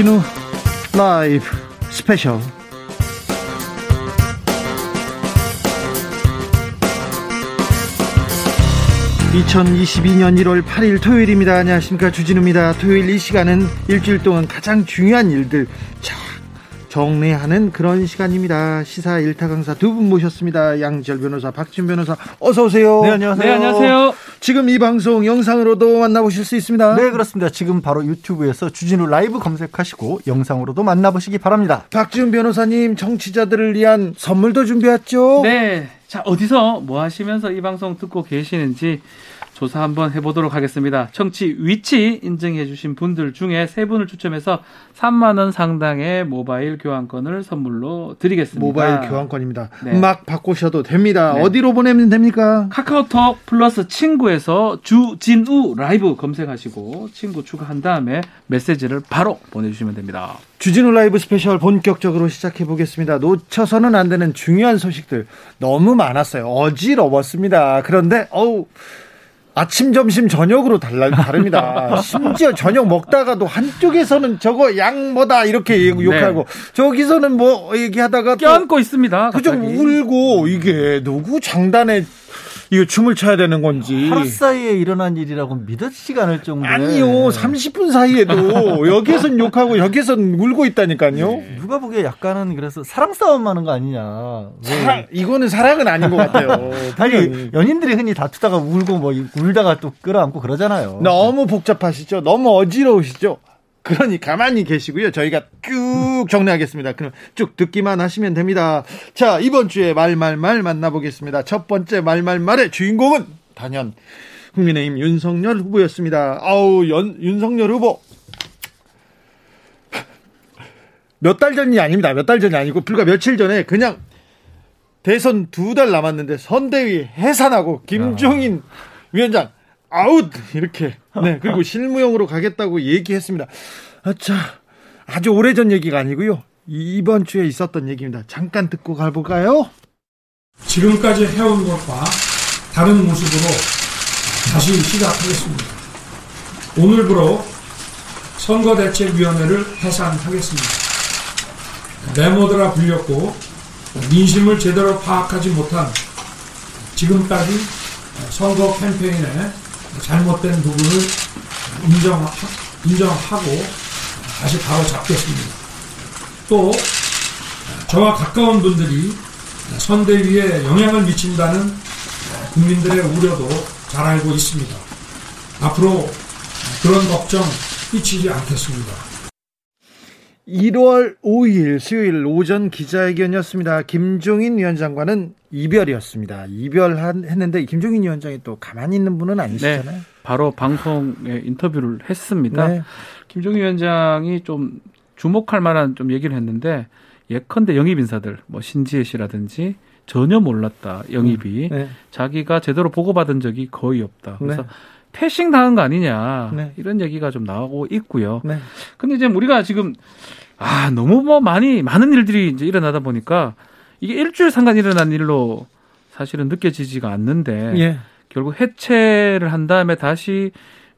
주진우 라이브 스페셜 2022년 1월 8일 토요일입니다. 안녕하십니까. 주진우입니다. 토요일 이 시간은 일주일 동안 가장 중요한 일들 자, 정리하는 그런 시간입니다. 시사 일타 강사 두 분 모셨습니다. 양지열 변호사, 박진 변호사, 어서 오세요. 네, 안녕하세요. 네, 안녕하세요. 지금 이 방송 영상으로도 만나보실 수 있습니다. 네, 그렇습니다. 지금 바로 유튜브에서 주진우 라이브 검색하시고 영상으로도 만나보시기 바랍니다. 박지훈 변호사님, 청취자들을 위한 선물도 준비했죠? 네. 자, 어디서 뭐 하시면서 이 방송 듣고 계시는지 조사 한번 해보도록 하겠습니다. 청취 위치 인증해 주신 분들 중에 세 분을 추첨해서 3만 원 상당의 모바일 교환권을 선물로 드리겠습니다. 모바일 교환권입니다. 네. 막 바꾸셔도 됩니다. 네. 어디로 보내면 됩니까? 카카오톡 플러스 친구에서 주진우 라이브 검색하시고 친구 추가한 다음에 메시지를 바로 보내주시면 됩니다. 주진우 라이브 스페셜 본격적으로 시작해 보겠습니다. 놓쳐서는 안 되는 중요한 소식들 너무 많았어요. 어지러웠습니다. 그런데 어우 아침, 점심, 저녁으로 달라, 다릅니다. 심지어 저녁 먹다가도 한쪽에서는 저거 양 뭐다 이렇게 욕하고 저기서는 뭐 얘기하다가 또 껴안고 있습니다. 그저. 울고 이게 누구 장단에 이거 춤을 춰야 되는 건지 하루 사이에 일어난 일이라고 믿어지지가 않을 정도로 아니요 30분 사이에도 여기에선 욕하고 여기에선 울고 있다니까요. 누가 보기에 약간은 그래서 사랑 싸움 하는 거 아니냐. 왜? 사랑, 이거는 사랑은 아닌 것 같아요. 아니 연인들이 흔히 다투다가 울고 뭐 울다가 또 끌어안고 그러잖아요. 너무 복잡하시죠? 너무 어지러우시죠? 그러니 가만히 계시고요. 저희가 쭉 정리하겠습니다. 그럼 쭉 듣기만 하시면 됩니다. 자, 이번 주에 말말말 만나보겠습니다. 첫 번째 말말말의 주인공은 단연 국민의힘 윤석열 후보였습니다. 아우, 연, 윤석열 후보. 몇 달 전이 아닙니다. 몇 달 전이 아니고 불과 며칠 전에 그냥 대선 두 달 남았는데 선대위 해산하고 김종인 위원장 아웃 이렇게 네 그리고 실무형으로 가겠다고 얘기했습니다. 아차 아주 오래전 얘기가 아니고요 이번 주에 있었던 얘기입니다. 잠깐 듣고 가볼까요? 지금까지 해온 것과 다른 모습으로 다시 시작하겠습니다. 오늘부로 선거대책위원회를 해산하겠습니다. 매머드라 불렸고 민심을 제대로 파악하지 못한 지금까지 선거 캠페인에 잘못된 부분을 인정하, 인정하고 다시 바로 잡겠습니다. 또 저와 가까운 분들이 선대위에 영향을 미친다는 국민들의 우려도 잘 알고 있습니다. 앞으로 그런 걱정 끼치지 않겠습니다. 1월 5일 수요일 오전 기자회견이었습니다. 김종인 위원장과는 이별이었습니다. 이별했는데 김종인 위원장이 또 가만히 있는 분은 아니시잖아요. 네, 바로 방송에 인터뷰를 했습니다. 네. 김종인 위원장이 좀 주목할 만한 좀 얘기를 했는데 예컨대 영입 인사들 뭐 신지혜 씨라든지 전혀 몰랐다 영입이 네. 자기가 제대로 보고받은 적이 거의 없다. 그래서 네. 패싱 당한 거 아니냐 네. 이런 얘기가 좀 나오고 있고요. 네. 근데 이제 우리가 지금 아 너무 뭐 많이 많은 일들이 이제 일어나다 보니까 이게 일주일 상간 일어난 일로 사실은 느껴지지가 않는데 예. 결국 해체를 한 다음에 다시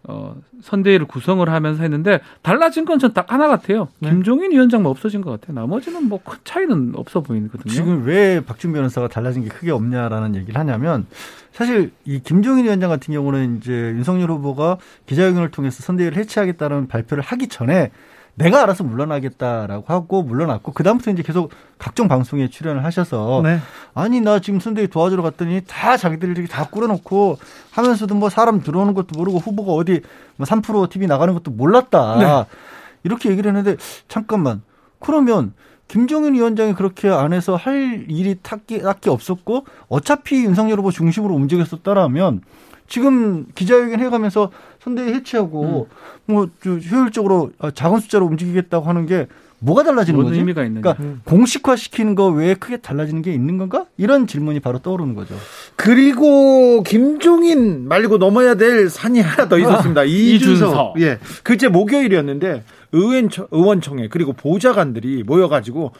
어, 선대위를 구성을 하면서 했는데 달라진 건 전 딱 하나 같아요. 네. 김종인 위원장만 없어진 것 같아요. 나머지는 뭐 큰 차이는 없어 보이거든요. 지금 왜 박준 변호사가 달라진 게 크게 없냐라는 얘기를 하냐면 사실 이 김종인 위원장 같은 경우는 이제 윤석열 후보가 기자회견을 통해서 선대위를 해체하겠다는 발표를 하기 전에 내가 알아서 물러나겠다라고 하고 물러났고 그다음부터 이제 계속 각종 방송에 출연을 하셔서 네. 아니 나 지금 선대위 도와주러 갔더니 다 자기들이 이렇게 다 꾸려놓고 하면서도 뭐 사람 들어오는 것도 모르고 후보가 어디 뭐3% TV 나가는 것도 몰랐다 네. 이렇게 얘기를 했는데 잠깐만 그러면 김종인 위원장이 그렇게 안에서 할 일이 딱히, 딱히 없었고 어차피 윤석열 후보 중심으로 움직였었다라면 지금 기자회견 해가면서 선대위 해체하고 뭐저 효율적으로 작은 숫자로 움직이겠다고 하는 게 뭐가 달라지는 거지? 의미가 있느냐. 그러니까 공식화 시키는 거 외에 크게 달라지는 게 있는 건가? 이런 질문이 바로 떠오르는 거죠. 그리고 김종인 말고 넘어야 될 산이 하나 더 있었습니다. 이준석. 이준석. 예. 그제 목요일이었는데 의원청, 의원총회 그리고 보좌관들이 모여가지고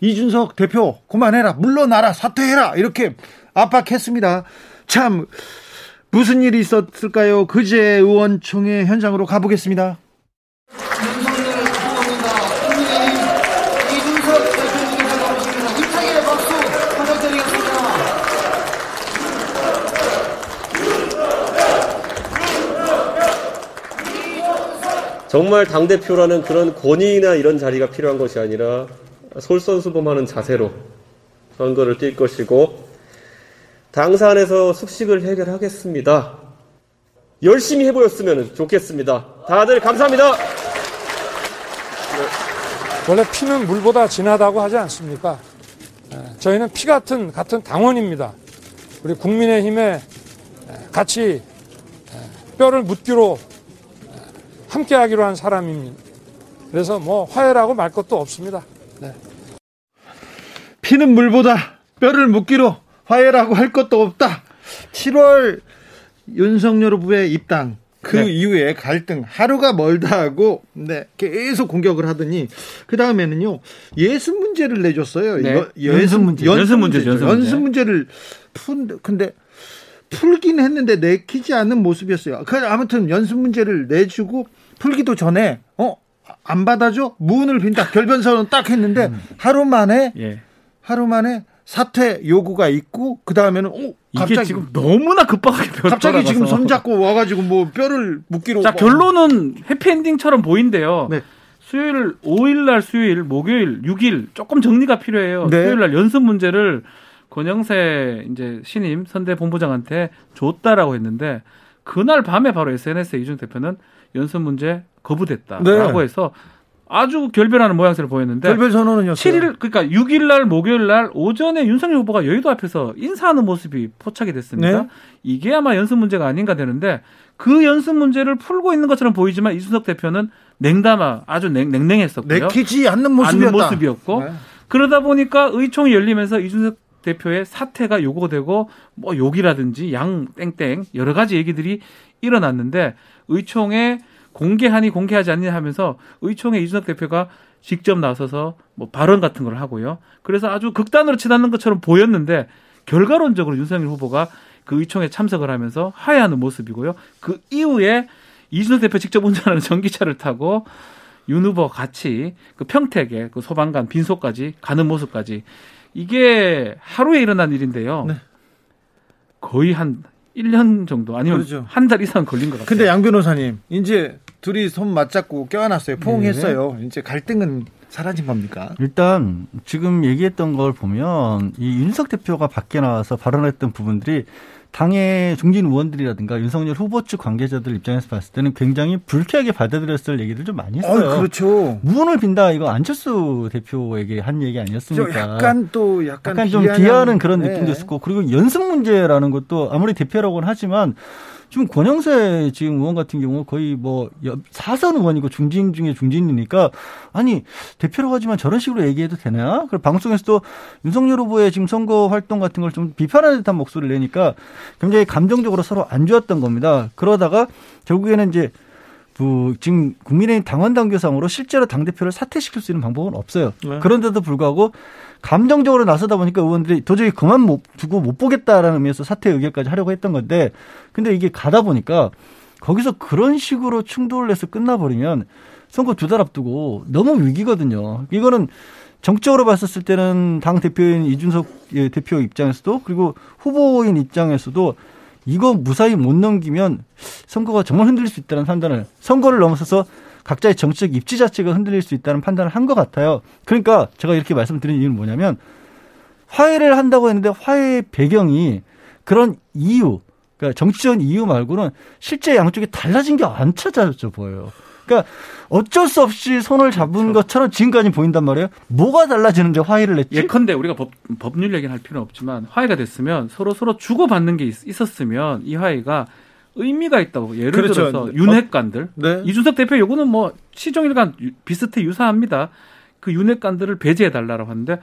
이준석 대표 그만해라 물러나라 사퇴해라 이렇게 압박했습니다. 참 무슨 일이 있었을까요? 그제 의원총회 현장으로 가보겠습니다. 정말 당대표라는 그런 권위나 이런 자리가 필요한 것이 아니라 솔선수범하는 자세로 선거를 뛸 것이고 당사 안에서 숙식을 해결하겠습니다. 열심히 해보였으면 좋겠습니다. 다들 감사합니다. 원래 피는 물보다 진하다고 하지 않습니까? 예, 저희는 피 같은 같은 당원입니다. 우리 국민의힘에 예, 같이 예, 뼈를 묻기로 함께하기로 한 사람입니다. 그래서 뭐 화해라고 말 것도 없습니다. 네. 피는 물보다 뼈를 묻기로 화해라고 할 것도 없다. 7월 윤석열 후보의 입당 그 네. 이후에 갈등 하루가 멀다 하고 네, 계속 공격을 하더니 그 다음에는요 예습 문제를 내줬어요. 네. 여- 연습 문제. 연습 문제죠, 연습 문제. 연습 문제를 푼 근데 풀긴 했는데 내키지 않는 모습이었어요. 그 아무튼 연습 문제를 내주고 풀기도 전에 어 안 받아줘 무운을 빈다 결변선언 딱 했는데 음. 하루 만에 예. 하루 만에 사퇴 요구가 있고 그 다음에는 오 이게 갑자기 지금 너무나 급박하게 별 갑자기 지금 돌아가서. 손잡고 와가지고 뭐 뼈를 묶기로 자 뭐- 결론은 해피엔딩처럼 보이는데요. 네. 수요일 5일 날 수요일 목요일 6일 조금 정리가 필요해요. 네. 수요일 날 연습 문제를 권영세 이제 신임 선대 본부장한테 줬다라고 했는데 그날 밤에 바로 SNS에 이준 대표는 연습 문제 거부됐다라고 네. 해서 아주 결별하는 모양새를 보였는데 결별 선언은였어요. 7일 그러니까 6일 날 목요일 날 오전에 윤석열 후보가 여의도 앞에서 인사하는 모습이 포착이 됐습니다. 네. 이게 아마 연습 문제가 아닌가 되는데 그 연습 문제를 풀고 있는 것처럼 보이지만 이준석 대표는 냉담아 아주 냉, 냉랭했었고요. 내키지 않는 모습이었다. 않는 모습이었고 네. 그러다 보니까 의총이 열리면서 이준석 대표의 사퇴가 요구되고 뭐 욕이라든지 양 땡땡 여러 가지 얘기들이 일어났는데 의총에 공개하니 공개하지 않니 하면서 의총에 이준석 대표가 직접 나서서 뭐 발언 같은 걸 하고요. 그래서 아주 극단으로 치닫는 것처럼 보였는데 결과론적으로 윤석열 후보가 그 의총에 참석을 하면서 하야하는 모습이고요. 그 이후에 이준석 대표 직접 운전하는 전기차를 타고 윤 후보 같이 그 평택에 그 소방관 빈소까지 가는 모습까지 이게 하루에 일어난 일인데요. 네. 거의 한 1년 정도 아니면 그렇죠. 한달 이상 걸린 것 같아요. 근데 양 변호사님 이제 둘이 손 맞잡고 껴안았어요. 포옹했어요. 이제 갈등은 사라진 겁니까? 일단 지금 얘기했던 걸 보면 이 윤석 대표가 밖에 나와서 발언했던 부분들이 당의 중진 의원들이라든가 윤석열 후보 측 관계자들 입장에서 봤을 때는 굉장히 불쾌하게 받아들였을 얘기들 좀 많이 했어요. 어, 그렇죠. 무언을 빈다 이거 안철수 대표에게 한 얘기 저 아니었습니까? 약간 또 약간, 약간 좀 비아냥- 비하하는 그런 네. 느낌도 있었고 그리고 연습 문제라는 것도 아무리 대표라고는 하지만 지금 권영세 지금 의원 같은 경우 거의 뭐 여- 사선 의원이고 중진 중에 중진이니까 아니 대표라고 하지만 저런 식으로 얘기해도 되나? 그리고 방송에서도 윤석열 후보의 지금 선거 활동 같은 걸 좀 비판하는 듯한 목소리를 내니까 굉장히 감정적으로 서로 안 좋았던 겁니다. 그러다가 결국에는 이제 그 지금 국민의힘 당원 당규상으로 실제로 당 대표를 사퇴시킬 수 있는 방법은 없어요. 네. 그런데도 불구하고 감정적으로 나서다 보니까 의원들이 도저히 그만 못 두고 못 보겠다라는 의미에서 사퇴 의결까지 하려고 했던 건데 근데 이게 가다 보니까 거기서 그런 식으로 충돌을 해서 끝나버리면 선거 두 달 앞두고 너무 위기거든요. 이거는 정적으로 봤었을 때는 당 대표인 이준석 예, 대표 입장에서도 그리고 후보인 입장에서도 이거 무사히 못 넘기면 선거가 정말 흔들릴 수 있다는 판단을 선거를 넘어서서 각자의 정치적 입지 자체가 흔들릴 수 있다는 판단을 한 것 같아요. 그러니까 제가 이렇게 말씀드린 이유는 뭐냐면 화해를 한다고 했는데 화해의 배경이 그런 이유, 그러니까 정치적인 이유 말고는 실제 양쪽이 달라진 게 안 찾아져 보여요. 그러니까 어쩔 수 없이 손을 잡은 것처럼 지금까지 보인단 말이에요. 뭐가 달라지는데 화해를 냈지? 예컨대 우리가 법, 법률 얘기는 할 필요는 없지만 화해가 됐으면 서로 서로 주고받는 게 있, 었으면이 화해가 의미가 있다고 예를 그렇죠. 들어서 윤핵관들 네. 이준석 대표 요구는 뭐 시종일관 유- 비슷해 유사합니다. 그 윤핵관들을 배제해 달라고 하는데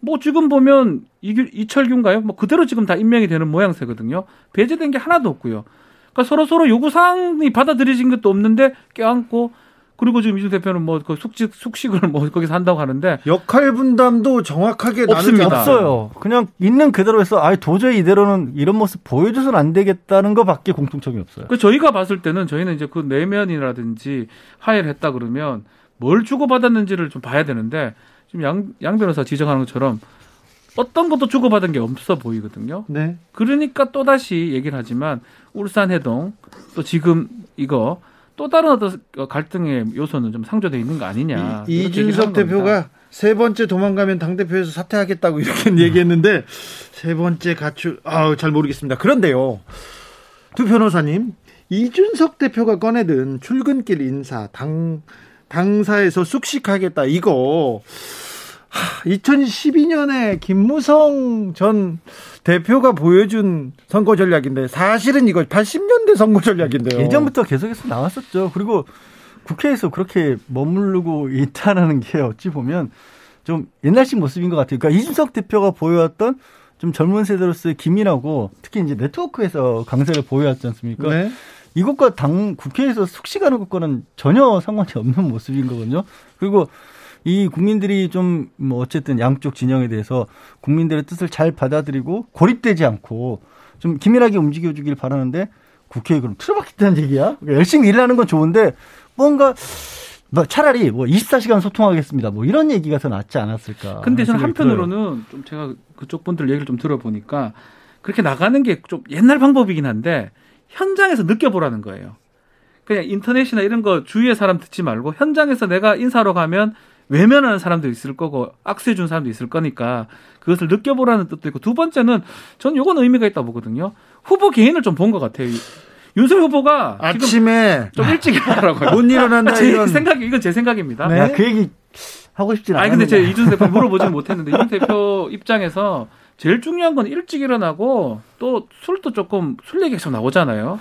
뭐 지금 보면 이, 이철규인가요? 뭐 그대로 지금 다 임명이 되는 모양새거든요. 배제된 게 하나도 없고요. 그러니까 서로 서로 요구 사항이 받아들여진 것도 없는데 껴안고 그리고 지금 이준 대표는 뭐 그 숙식 숙식을 뭐 거기서 한다고 하는데 역할 분담도 정확하게 없습니다. 없어요. 그냥 있는 그대로 해서 아 도저히 이대로는 이런 모습 보여줘서는 안 되겠다는 것밖에 공통점이 없어요. 그 저희가 봤을 때는 저희는 이제 그 내면이라든지 화해를 했다 그러면 뭘 주고받았는지를 좀 봐야 되는데 지금 양, 양 변호사 지적하는 것처럼 어떤 것도 주고받은 게 없어 보이거든요. 네. 그러니까 또 다시 얘기를 하지만 울산 해동 또 지금 이거 또 다른 어떤 갈등의 요소는 좀 상조돼 있는 거 아니냐. 이, 이준석. 대표가 세 번째 도망가면 당 대표에서 사퇴하겠다고 이렇게 얘기했는데 세 번째 가출 아우 잘 모르겠습니다. 그런데요. 두 변호사님 이준석 대표가 꺼내든 출근길 인사 당 당사에서 쑥식하겠다 이거 2012년에 김무성 전 대표가 보여준 선거 전략인데 사실은 이거 80년대 선거 전략인데요. 예전부터 계속해서 나왔었죠. 그리고 국회에서 그렇게 머무르고 있다는 게 어찌 보면 좀 옛날식 모습인 것 같아요. 그러니까 이준석 대표가 보여왔던 좀 젊은 세대로서의 기민하고 특히 이제 네트워크에서 강세를 보여왔지 않습니까? 네. 이것과 당 국회에서 숙식하는 것과는 전혀 상관이 없는 모습인 거거든요. 그리고 이 국민들이 좀 뭐 어쨌든 양쪽 진영에 대해서 국민들의 뜻을 잘 받아들이고 고립되지 않고 좀 기민하게 움직여주길 바라는데 국회에 그럼 틀어박혔다는 얘기야? 그러니까 열심히 일하는 건 좋은데 뭔가 뭐 차라리 뭐 24시간 소통하겠습니다. 뭐 이런 얘기가 더 낫지 않았을까. 근데 저는 들어요. 한편으로는 좀 제가 그쪽 분들 얘기를 좀 들어보니까 그렇게 나가는 게 좀 옛날 방법이긴 한데 현장에서 느껴보라는 거예요. 그냥 인터넷이나 이런 거 주위의 사람 듣지 말고 현장에서 내가 인사하러 가면 외면하는 사람도 있을 거고 악수해 준 사람도 있을 거니까 그것을 느껴보라는 뜻도 있고 두 번째는 저는 요건 의미가 있다 보거든요. 후보 개인을 좀 본 것 같아요. 이- 윤석열 후보가 지금 아침에 좀 일찍 일어나라고요. 못 일어난다 제 이런 생각이 이건 제 생각입니다. 네. 야, 그 얘기 하고 싶진 않아요. 아니 근데 제가 이준 대표 물어보지는 못했는데 이준 대표 입장에서 제일 중요한 건 일찍 일어나고 또 술도 조금 술 얘기 계속 나오잖아요.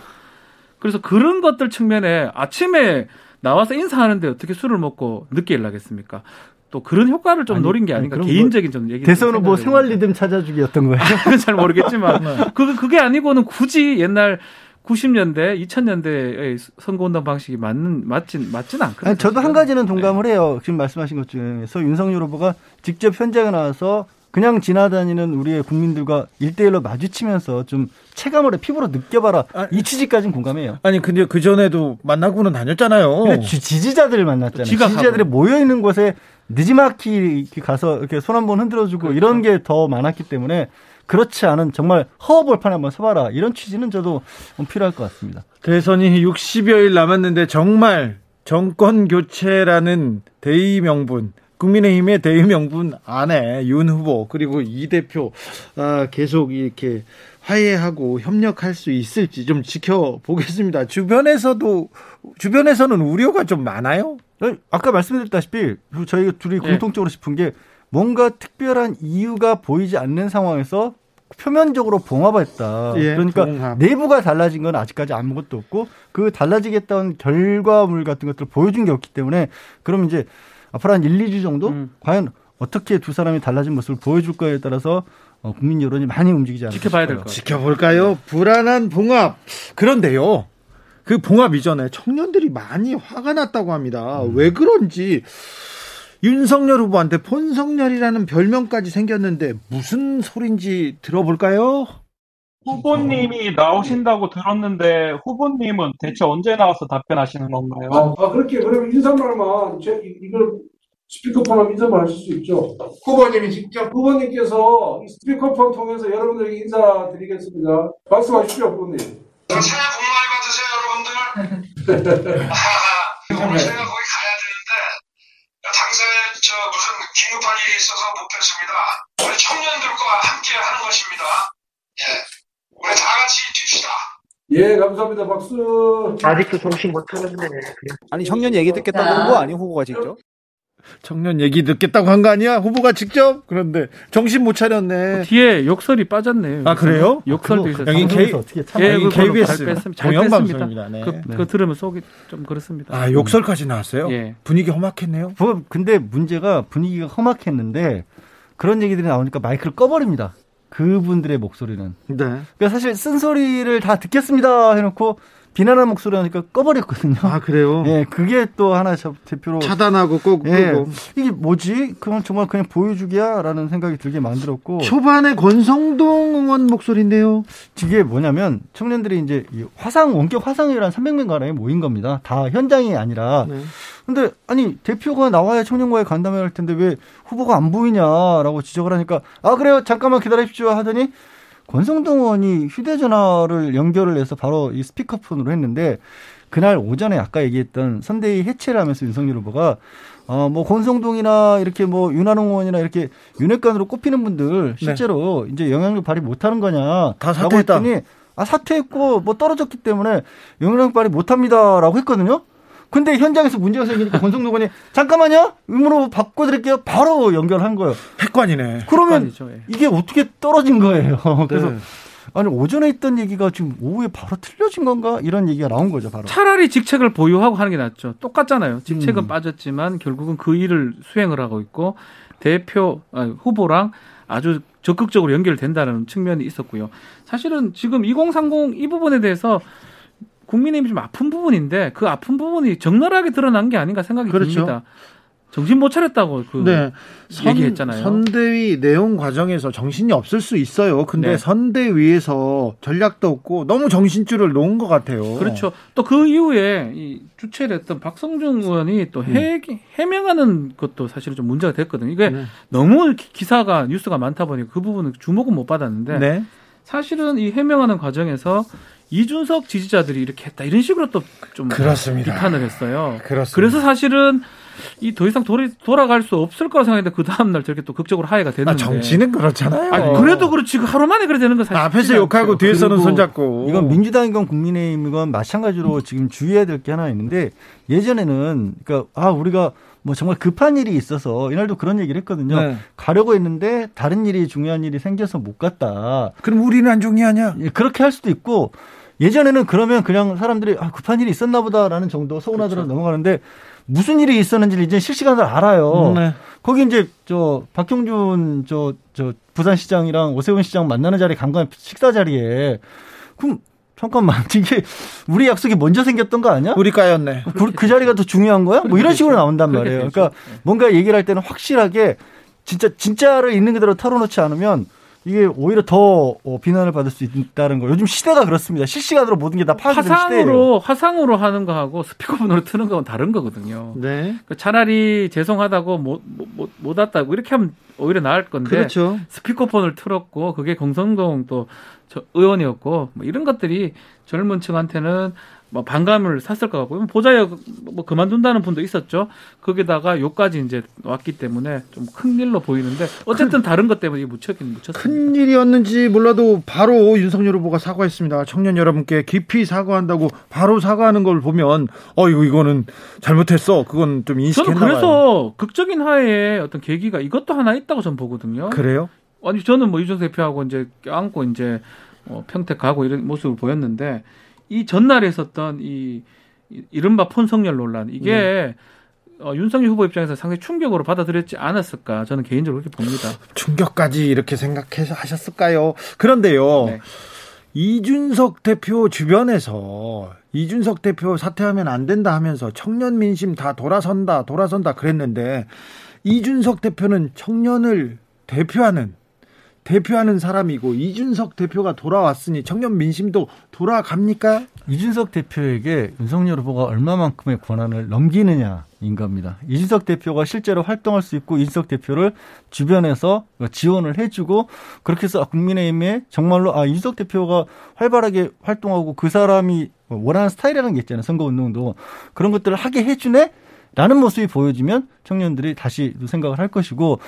그래서 그런 것들 측면에 아침에 나와서 인사하는데 어떻게 술을 먹고 늦게 일나겠습니까? 또 그런 효과를 좀 아니, 노린 게 아닌가 그럼 뭐 개인적인 좀 얘기. 대선 후보 생활 리듬 찾아주기였던 거예요. 잘 모르겠지만 그 그게 아니고는 굳이 옛날 90년대, 2000년대의 선거운동 방식이 맞는 맞진 맞진 않거든요. 저도 한. 가지는 동감을 해요. 지금 말씀하신 것 중에서 윤석열 후보가 직접 현장에 나와서 그냥 지나다니는 우리의 국민들과 일대일로 마주치면서 좀 체감을 해, 피부로 느껴봐라. 아, 이 취지까지는 공감해요. 아니 근데 그 전에도 만나고는 다녔잖아요. 근데 지- 지지자들을 만났잖아요. 지각하고. 지지자들이 모여 있는 곳에 느지막이 이렇게 가서 이렇게 손 한번 흔들어주고 그렇죠. 이런 게 더 많았기 때문에 그렇지 않은 정말 허허벌판에 한번 서봐라. 이런 취지는 저도 좀 필요할 것 같습니다. 대선이 60여일 남았는데 정말 정권 교체라는 대의 명분 국민의힘의 대의 명분 안에 윤 후보 그리고 이 대표 아, 계속 이렇게 화해하고 협력할 수 있을지 좀 지켜보겠습니다. 주변에서도 주변에서는 우려가 좀 많아요. 아니, 아까 말씀드렸다시피 저희가 둘이 예. 공통적으로 싶은 게 뭔가 특별한 이유가 보이지 않는 상황에서 표면적으로 봉합했다. 예, 그러니까 봉합. 내부가 달라진 건 아직까지 아무것도 없고 그 달라지겠다는 결과물 같은 것들을 보여준 게 없기 때문에 그럼 이제 앞으로 한 1, 2주 정도 음. 과연 어떻게 두 사람이 달라진 모습을 보여줄 거에 따라서 어, 국민 여론이 많이 움직이지 않을까 지켜봐야 될 싶어요. 것 같아요. 지켜볼까요? 불안한 봉합. 그런데요. 그 봉합 이전에 청년들이 많이 화가 났다고 합니다. 왜 그런지 윤석열 후보한테 폰석열이라는 별명까지 생겼는데 무슨 소린지 들어볼까요? 후보님이 나오신다고 들었는데 후보님은 대체 언제 나와서 답변하시는 건가요? 아, 아, 그렇게 그러면 인사말만 제 이- 이걸 스피커폰하면 인사말 하실 수 있죠. 후보님이 직접 후보님께서 이 스피커폰 통해서 여러분들에게 인사드리겠습니다. 박수 가십시오, 후보님. 새해 복 많이 받으세요, 여러분들. 오늘 제가 거기 가야 되는데 당사에 저 무슨 긴급한 일이 있어서 못 뵀습니다. 우리 청년들과 함께 하는 것입니다. 예, 우리 다 같이 뜁시다. 예, 감사합니다. 박수. 아니 청년 얘기 듣겠다고 그런 거 아니에요 후보가 직접? 청년 얘기 듣겠다고 한 거 아니야? 후보가 직접? 그런데 정신 못 차렸네. 뒤에 욕설이 빠졌네요. 아, 그래요? 욕설도 그거 있어요. 방송- K- 어떻게 참 예, 그거 KBS 공영방송입니다. 네. 그, 그거 들으면 속이 좀 그렇습니다. 아, 욕설까지 나왔어요? 예. 분위기 험악했네요. 뭐, 근데 문제가 분위기가 험악했는데 그런 얘기들이 나오니까 마이크를 꺼버립니다. 그분들의 목소리는. 네. 그러니까 사실 쓴소리를 다 듣겠습니다 해놓고 비난하는 목소리 하니까 꺼버렸거든요. 아, 그래요? 예, 그게 또 하나 저 대표로 차단하고 꼭 예. 이게 뭐지? 그건 정말 그냥 보여주기야라는 생각이 들게 만들었고 초반에 권성동 의원 목소리인데요. 이게 뭐냐면 청년들이 이제 이 화상 원격 화상회의란 300명 가량이 모인 겁니다. 다 현장이 아니라. 네. 근데 아니 대표가 나와야 청년과의 간담회를 할 텐데 왜 후보가 안 보이냐라고 지적을 하니까 아 그래요 잠깐만 기다리십시오 하더니 권성동 의원이 휴대전화를 연결을 해서 바로 이 스피커폰으로 했는데 그날 오전에 아까 얘기했던 선대위 해체를 하면서 윤석열 후보가 어, 뭐, 권성동이나 이렇게 뭐, 윤한홍 의원이나 이렇게 윤핵관으로 꼽히는 분들 실제로 이제 영향력 발휘 못 하는 거냐. 다 라고 사퇴했다. 했더니 아, 사퇴했고 뭐 떨어졌기 때문에 영향력 발휘 못 합니다라고 했거든요. 근데 현장에서 문제가 생기니까 권성동 의원이 잠깐만요. 의문으로 바꿔드릴게요. 바로 연결한 거예요. 핵관이네. 그러면 습관이죠, 예. 이게 어떻게 떨어진 거예요. 그래서 네. 아니 오전에 있던 얘기가 지금 오후에 바로 틀려진 건가 이런 얘기가 나온 거죠 바로. 차라리 직책을 보유하고 하는 게 낫죠. 똑같잖아요. 직책은 음. 빠졌지만 결국은 그 일을 수행을 하고 있고 대표 아니, 후보랑 아주 적극적으로 연결된다는 측면이 있었고요. 사실은 지금 2030 이 부분에 대해서 국민의힘이 좀 아픈 부분인데 그 아픈 부분이 적나라하게 드러난 게 아닌가 생각이 그렇죠. 듭니다. 정신 못 차렸다고 그 네. 얘기했잖아요. 선대위 내용 과정에서 정신이 없을 수 있어요. 근데 네. 선대위에서 전략도 없고 너무 정신줄을 놓은 것 같아요. 그렇죠. 또 그 이후에 이 주최를 했던 박성중 의원이 또 해, 해명하는 것도 사실은 좀 문제가 됐거든요. 이게 음. 네. 너무 기- 기사가 뉴스가 많다 보니까 그 부분은 주목은 못 받았는데 네. 사실은 이 해명하는 과정에서 이준석 지지자들이 이렇게 했다 이런 식으로 또 좀. 비판을 했어요. 그렇습니다. 그래서 사실은 이 더 이상 돌이, 돌아갈 수 없을 거라 생각했는데 그 다음 날 저렇게 또 극적으로 하해가 아, 됐는데. 정치는 그렇잖아요. 아니, 그래도 그렇지 그 하루 만에 그래 되는 거 사실. 앞에서 욕하고 않죠. 뒤에서는 손잡고. 이건 민주당이건 국민의힘이건 마찬가지로 지금 주의해야 될 게 하나 있는데 예전에는 그러니까 아 우리가 뭐 정말 급한 일이 있어서 이날도 그런 얘기를 했거든요. 네. 가려고 했는데 다른 일이 중요한 일이 생겨서 못 갔다. 그럼 우리는 안 중요하냐? 예, 그렇게 할 수도 있고 예전에는 그러면 그냥 사람들이 아, 급한 일이 있었나 보다라는 정도 서운하더라도 넘어가는데 무슨 일이 있었는지를 이제 실시간으로 알아요. 네. 거기 이제 저 박형준 저 저 부산시장이랑 오세훈 시장 만나는 자리에 간간 식사 자리에 그럼 잠깐만 이게 우리 약속이 먼저 생겼던 거 아니야? 우리 까였네. 그, 그 자리가 더 중요한 거야? 뭐 이런 식으로 나온단 말이에요. 그러니까 뭔가 얘기를 할 때는 확실하게 진짜 진짜를 있는 그대로 털어놓지 않으면 이게 오히려 더 어, 비난을 받을 수 있다는 거. 요즘 시대가 그렇습니다. 실시간으로 모든 게 다 파악이 되는 시대예요. 화상으로 화상으로 하는 거하고 스피커폰으로 트는 거는 다른 거거든요. 네. 그러니까 차라리 죄송하다고 못, 못, 못, 못 왔다고 이렇게 하면 오히려 나을 건데 그렇죠. 스피커폰을 틀었고 그게 경성동 또저 의원이었고 뭐 이런 것들이 젊은 층한테는 뭐 반감을 샀을 것 같고요. 보좌역 뭐 그만둔다는 분도 있었죠. 거기다가 욕까지 이제 왔기 때문에 좀 큰 일로 보이는데 어쨌든 다른 것 때문에 묻혔긴 묻혔습니다. 큰 일이었는지 몰라도 바로 윤석열 후보가 사과했습니다. 청년 여러분께 깊이 사과한다고 바로 사과하는 걸 보면 어 이거 이거는 잘못했어. 그건 좀 저는 인식했나 봐요. 그래서 극적인 화해의 어떤 계기가 이것도 하나 있다고 저는 보거든요. 그래요? 아니 저는 뭐 이준석 대표하고 이제 껴안고 이제 어, 평택 가고 이런 모습을 보였는데 이 전날에 있었던 이, 이 이른바 폰성열 논란 이게 어, 윤석열 후보 입장에서 상당히 충격으로 받아들였지 않았을까 저는 개인적으로 그렇게 봅니다. 충격까지 이렇게 생각해서 하셨을까요? 그런데요. 네. 이준석 대표 주변에서 이준석 대표 사퇴하면 안 된다 하면서 청년 민심 다 돌아선다, 돌아선다 그랬는데 이준석 대표는 청년을 대표하는 대표하는 사람이고 이준석 대표가 돌아왔으니 청년 민심도 돌아갑니까? 이준석 대표에게 윤석열 후보가 얼마만큼의 권한을 넘기느냐인 겁니다. 이준석 대표가 실제로 활동할 수 있고 이준석 대표를 주변에서 지원을 해주고 그렇게 해서 국민의힘에 정말로 아 이준석 대표가 활발하게 활동하고 그 사람이 원하는 스타일이라는 게 있잖아요. 선거운동도 그런 것들을 하게 해주네. 라는 모습이 보여지면 청년들이 다시 생각을 할 것이고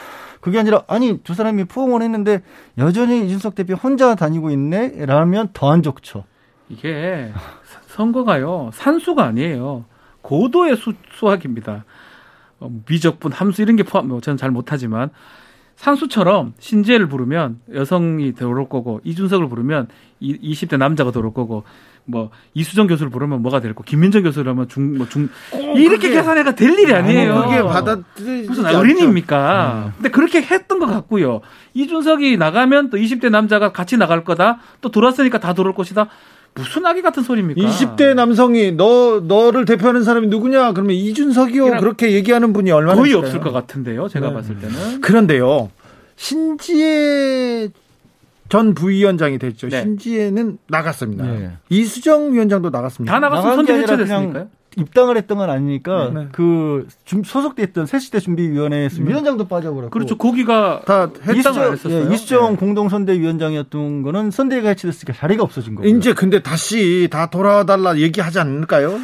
그게 아니라 아니 저 사람이 포옹을 했는데 여전히 이준석 대표 혼자 다니고 있네? 라면 더 안 좋죠. 이게 선거가요. 산수가 아니에요. 고도의 수, 수학입니다. 어, 미적분 함수 이런 게 포함 뭐 저는 잘 못하지만 산수처럼 신재를 부르면 여성이 들어올 거고 이준석을 부르면 이, 20대 남자가 들어올 거고 뭐 이수정 교수를 부르면 뭐가 될 거고 김민정 교수를 하면 중 뭐중 이렇게 그게- 계산해가 될 일이 아니에요. 그게 받아들이지 무슨. 어린이입니까? 근데 그렇게 했던 것 같고요. 이준석이 나가면 또 20대 남자가 같이 나갈 거다. 또 돌았으니까 다 돌을 것이다. 무슨 아기 같은 소리입니까? 20대 남성이 너 너를 대표하는 사람이 누구냐? 그러면 이준석이요. 그렇게 얘기하는 분이 얼마나 거의 있을까요? 없을 것 같은데요. 제가 네. 봤을 때는. 그런데요. 신지혜 전 부위원장이 됐죠. 네. 신지혜는 나갔습니다. 네. 이수정 위원장도 나갔습니다. 다 나갔으면 선대 해체됐으니까요. 입당을 했던 건 아니니까 네. 그 준- 소속돼 있던 새시대 준비위원회에서 위원장도 빠져버렸고 그렇죠. 거기가 다 했다고 이수정, 안 했었어요. 예, 이수정 네. 공동선대위원장이었던 거는 선대위가 해체됐으니까 자리가 없어진 거예요. 이제 근데 다시 다 돌아달라 얘기하지 않을까요?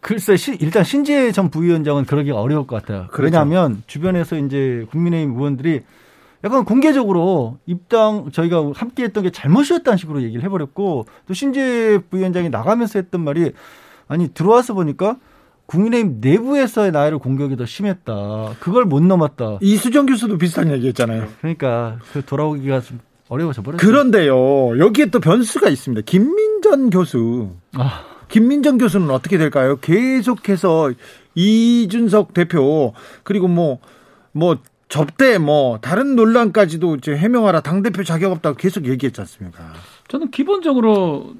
글쎄 시, 일단 신재 전 부위원장은 그러기 어려울 것 같아요. 그렇죠. 왜냐하면 주변에서 이제 국민의힘 의원들이 약간 공개적으로 입당 저희가 함께 했던 게 잘못이었다는 식으로 얘기를 해버렸고 또 신재 부위원장이 나가면서 했던 말이 아니 들어와서 보니까 국민의힘 내부에서의 나이를 공격이 더 심했다. 그걸 못 넘었다. 이수정 교수도 비슷한 얘기했잖아요. 그러니까 그 돌아오기가 좀 어려워져 버렸어요. 그런데요, 여기에 또 변수가 있습니다. 김민전 교수. 아. 김민정 교수는 어떻게 될까요? 계속해서 이준석 대표 그리고 뭐뭐 접대 뭐 다른 논란까지도 이제 해명하라 당 대표 자격 없다고 계속 얘기했지 않습니까? 저는 기본적으로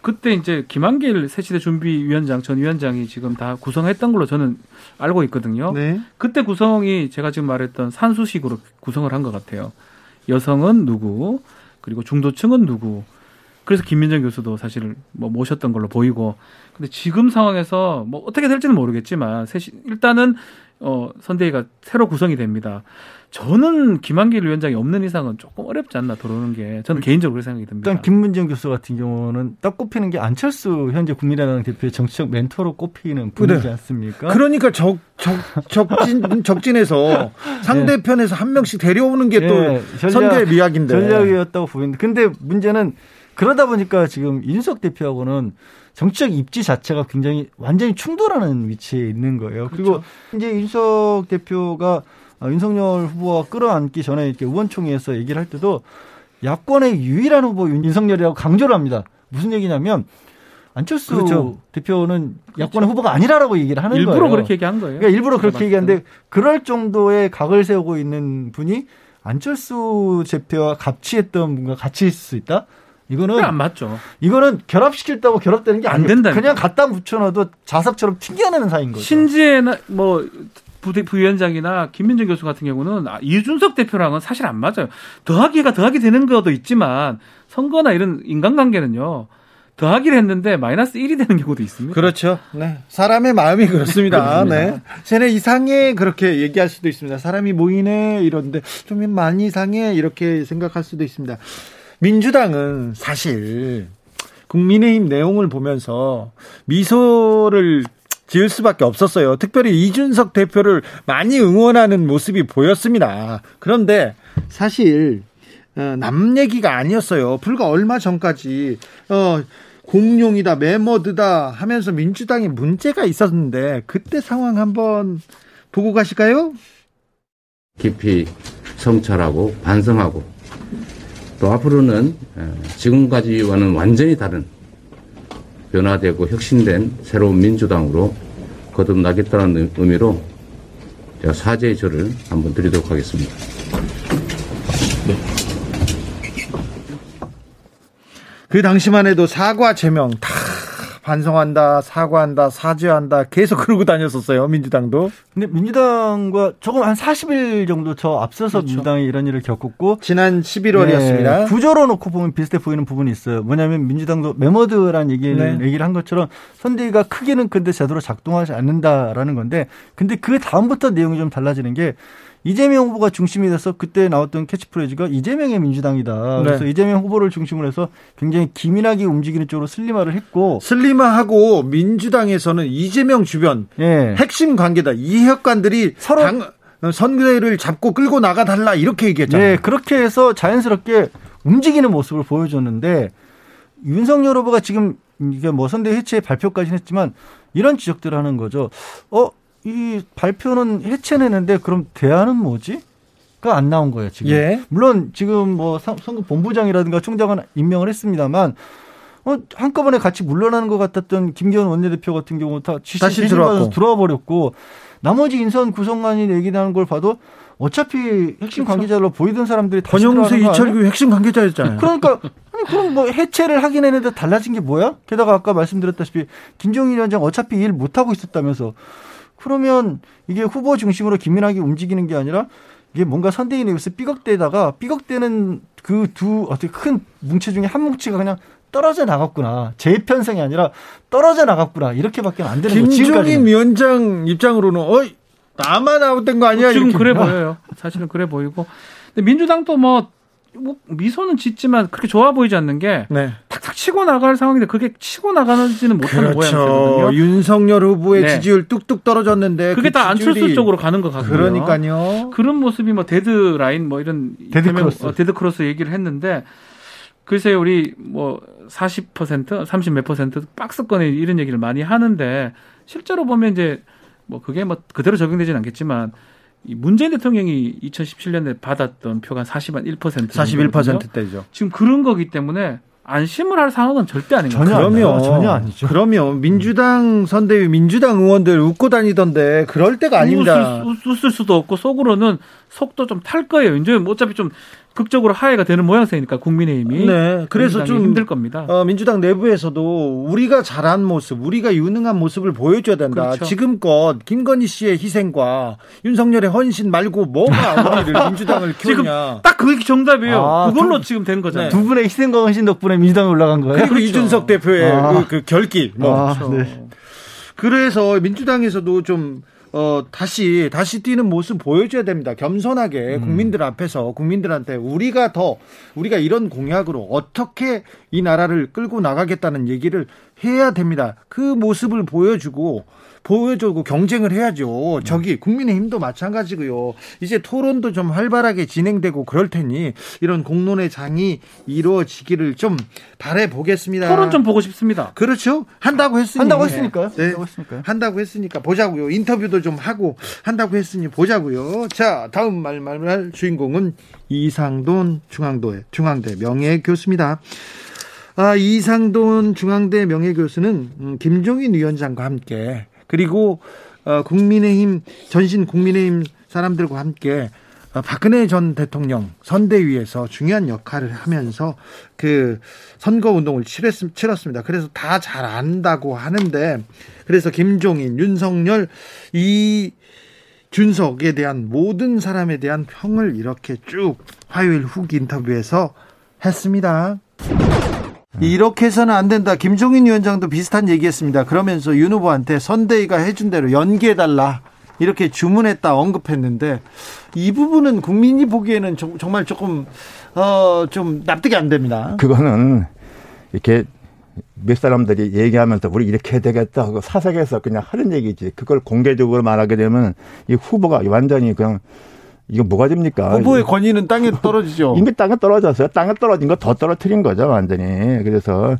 그때 이제 김한길 새시대 준비위원장 전 위원장이 지금 다 구성했던 걸로 저는 알고 있거든요. 네. 그때 구성이 제가 지금 말했던 산수식으로 구성을 한 것 같아요. 여성은 누구, 그리고 중도층은 누구. 그래서 김민정 교수도 사실 뭐 모셨던 걸로 보이고. 근데 지금 상황에서 뭐 어떻게 될지는 모르겠지만 일단은 어 선대위가 새로 구성이 됩니다. 저는 김한길 위원장이 없는 이상은 조금 어렵지 않나 들어오는 게 저는 개인적으로 그렇게 생각이 듭니다. 일단 김문정 교수 같은 경우는 딱 꼽히는 게 안철수 현재 국민의당 대표의 정치적 멘토로 꼽히는 분이지 네. 않습니까? 그러니까 적, 적, 적진, 적진에서 상대편에서 한 명씩 데려오는 게또 예, 선대의 미학인데. 전략이었다고 보이는데 근데 문제는 그러다 보니까 지금 윤석 대표하고는 정치적 입지 자체가 굉장히 완전히 충돌하는 위치에 있는 거예요. 그리고 그렇죠. 이제 윤석 대표가 아, 윤석열 후보와 끌어안기 전에 이렇게 의원총회에서 얘기를 할 때도 야권의 유일한 후보 윤- 윤석열이라고 강조를 합니다. 무슨 얘기냐면 안철수 그렇죠. 대표는 야권의 후보가 아니라라고 얘기를 하는 일부러 거예요. 그렇게 얘기한 거예요. 그러니까 일부러 그렇게 얘기하는데 그럴 정도의 각을 세우고 있는 분이 안철수 대표와 같이 했던 분과 같이 있을 수 있다? 이거는 안 맞죠. 이거는 결합시켰다고 결합되는 게 안. 된다니까. 그냥 갖다 붙여놔도 자석처럼 튕겨내는 사이인 거죠. 신지혜나 뭐 부대 부위원장이나 김민정 교수 같은 경우는 아, 이준석 대표랑은 사실 안 맞아요. 더하기가 더하기 되는 것도 있지만 선거나 이런 인간관계는요. 더하기를 했는데 마이너스 1이 되는 경우도 있습니다. 그렇죠. 네. 사람의 마음이 그렇습니다. 네. 쟤네 이상해 그렇게 얘기할 수도 있습니다. 사람이 모이네 이런데 좀 많이 이상해 이렇게 생각할 수도 있습니다. 민주당은 사실 국민의힘 내용을 보면서 미소를 지을 수밖에 없었어요. 특별히 이준석 대표를 많이 응원하는 모습이 보였습니다. 그런데 사실 어, 남 얘기가 아니었어요. 불과 얼마 전까지 어, 공룡이다, 메머드다 하면서 민주당에 문제가 있었는데 그때 상황 한번 보고 가실까요? 깊이 성찰하고 반성하고 또 앞으로는 어, 지금까지와는 완전히 다른 변화되고 혁신된 새로운 민주당으로 거듭나겠다는 의미로 제가 사죄의 절을 한번 드리도록 하겠습니다. 그 당시만 해도 사과 제명 다 반성한다, 사과한다, 사죄한다 계속 그러고 다녔었어요. 민주당도. 근데 민주당과 조금 한 40일 정도 저 앞서서 민주당이 이런 일을 겪었고 지난 11월이었습니다. 네, 구조로 놓고 보면 비슷해 보이는 부분이 있어요. 뭐냐면 민주당도 메머드라는 얘기를, 네. 얘기를 한 것처럼 선대위가 크게는 근데 제대로 작동하지 않는다라는 건데 근데 그 다음부터 내용이 좀 달라지는 게 이재명 후보가 중심이 돼서 그때 나왔던 캐치프레이즈가 이재명의 민주당이다. 그래서 네. 이재명 후보를 중심으로 해서 굉장히 기민하게 움직이는 쪽으로 슬림화를 했고 슬림화하고 민주당에서는 이재명 주변 예. 핵심 관계다. 이혁관들이 서로- 당, 어, 선거를 잡고 끌고 나가 달라 이렇게 얘기했잖아요. 네, 그렇게 해서 자연스럽게 움직이는 모습을 보여줬는데 윤석열 후보가 지금 이게 뭐 선대 해체 발표까지는 했지만 이런 지적들을 하는 거죠. 어, 이 발표는 해체는 했는데 그럼 대안은 뭐지? 가안 나온 거예요, 지금. 예. 물론 지금 뭐 선- 선거 본부장이라든가 총장은 임명을 했습니다만 어, 한꺼번에 같이 물러나는 것 같았던 김기현 원내대표 같은 경우 다 지시 다시 들어왔고. 들어와 버렸고 나머지 인선 구성관이 얘기하는 걸 봐도 어차피 핵심 관계자로 보이던 사람들이 다시 권영세? 이철규 핵심 관계자였잖아요. 그러니까 아니 그럼 뭐 해체를 하긴 했는데 달라진 게 뭐야? 게다가 아까 말씀드렸다시피 김종인 위원장 어차피 일 못 하고 있었다면서 그러면 이게 후보 중심으로 기민하게 움직이는 게 아니라 이게 뭔가 선대위 내에서 삐걱대다가 삐걱대는 그 두 어떻게 큰 뭉치 중에 한 뭉치가 그냥 떨어져 나갔구나. 재편성이 아니라 떨어져 나갔구나. 이렇게밖에 안 되는 거예요. 김종인. 위원장 입장으로는 어이 나만 아웃된 거 아니야? 지금 이렇게. 그래 보여요. 사실은 그래 보이고. 근데 민주당도 뭐, 뭐 미소는 짓지만 그렇게 좋아 보이지 않는 게 네. 탁탁 치고 나갈 상황인데 그게 치고 나가는지는 못하는 그렇죠. 모양새거든요. 윤석열 후보의 네. 지지율 뚝뚝 떨어졌는데 그게 다 안철수 지지율이- 쪽으로 가는 것 같고요. 그러니까요. 그런 모습이 뭐 데드라인 뭐 이런 dead cross. 어, dead cross 얘기를 했는데 글쎄요 우리 뭐 40% 30 몇 퍼센트 박스권에 이런 얘기를 많이 하는데 실제로 보면 이제 뭐 그게 뭐 그대로 적용되지는 않겠지만 이 문재인 대통령이 2017년에 받았던 표가 41% 41%대죠. 지금 그런 거기 때문에 안심을 할 상황은 절대 아닌. 아니에요. 그러면 전혀 아니죠. 그러면 민주당 선대위 민주당 의원들 웃고 다니던데 그럴 때가 아닙니다. 웃을, 웃을 수도 없고 속으로는 속도 좀 탈 거예요. 이제 뭐 어차피 좀 극적으로 하해가 되는 모양새니까 국민의힘이 네, 그래서 좀 힘들 겁니다. 어, 민주당 내부에서도 우리가 잘한 모습, 우리가 유능한 모습을 보여줘야 된다. 그렇죠. 지금껏 김건희 씨의 희생과 윤석열의 헌신 말고 뭐가 우리를 민주당을 지금 키우냐. 딱 그게 정답이에요. 아, 그걸로 두- 지금 된 거잖아요. 두 분의 희생과 헌신 덕분에 민주당이 올라간 거예요. 그리고 이준석 대표의 아. 그, 그 결기. 뭐. 아, 그렇죠. 네. 그래서 민주당에서도 좀 어, 다시, 다시 뛰는 모습 보여줘야 됩니다. 겸손하게 음. 국민들 앞에서 국민들한테 우리가 더, 우리가 이런 공약으로 어떻게 이 나라를 끌고 나가겠다는 얘기를 해야 됩니다. 그 모습을 보여주고, 보여주고 경쟁을 해야죠. 저기 국민의힘도 마찬가지고요. 이제 토론도 좀 활발하게 진행되고 그럴 테니 이런 공론의 장이 이루어지기를 좀 바래 보겠습니다. 토론 좀 보고 싶습니다. 그렇죠. 한다고 했으니 한다고 했으니까요. 네. 한다고 했으니까요. 한다고 했으니까 보자고요. 인터뷰도 좀 하고 한다고 했으니 보자고요. 자, 다음 말 말할 주인공은 이상돈 중앙도의 중앙대 명예 교수입니다. 아, 이상돈 중앙대 명예 교수는 음, 김종인 위원장과 함께 그리고 어, 국민의힘 전신 국민의힘 사람들과 함께 어, 박근혜 전 대통령 선대위에서 중요한 역할을 하면서 그 선거 운동을 치렀, 치렀습니다. 그래서 다 잘 안다고 하는데 그래서 김종인, 윤석열 이 준석에 대한 모든 사람에 대한 평을 이렇게 쭉 화요일 훅 인터뷰에서 했습니다. 이렇게 해서는 안 된다. 김종인 위원장도 비슷한 얘기했습니다. 그러면서 윤 후보한테 선대위가 해준 대로 연기해달라. 이렇게 주문했다 언급했는데 이 부분은 국민이 보기에는 정- 정말 조금 어 좀 납득이 안 됩니다. 그거는 이렇게 몇 사람들이 얘기하면서 우리 이렇게 해야 되겠다 하고 사석에서 그냥 하는 얘기지. 그걸 공개적으로 말하게 되면 이 후보가 완전히 그냥 이거 뭐가 됩니까? 후보의 권위는 땅에 떨어지죠. 이미 땅에 떨어졌어요. 땅에 떨어진 거 더 떨어뜨린 거죠, 완전히. 그래서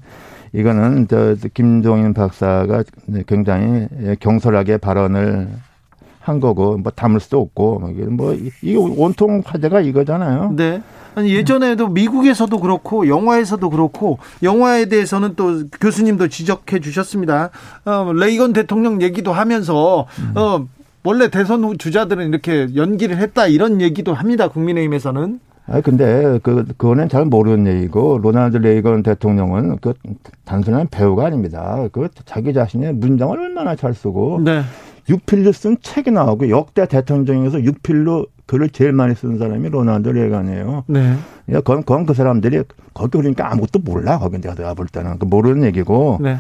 이거는 저 김종인 박사가 굉장히 경솔하게 발언을 한 거고 뭐 담을 수도 없고 뭐 이게 뭐 이게 온통 화제가 이거잖아요. 네. 아니 예전에도 미국에서도 그렇고 영화에서도 그렇고 영화에 대해서는 또 교수님도 지적해 주셨습니다. 어, 레이건 대통령 얘기도 하면서 어, 원래 대선 후 주자들은 이렇게 연기를 했다 이런 얘기도 합니다. 국민의힘에서는. 아 근데 그 그거는 잘 모르는 얘기고 로나ल्드 레이건 대통령은 그 단순한 배우가 아닙니다. 그 자기 자신의 문장을 얼마나 잘 쓰고 네. 육필로 쓴 책이 나오고 역대 대통령 중에서 육필로 글을 제일 많이 쓴 사람이 로널드 레이건이에요. 네. 야, 그건, 그건 그 사람들이 거기 그러니까 아무것도 몰라. 거기 내가 볼 때는 그 모르는 얘기고. 네.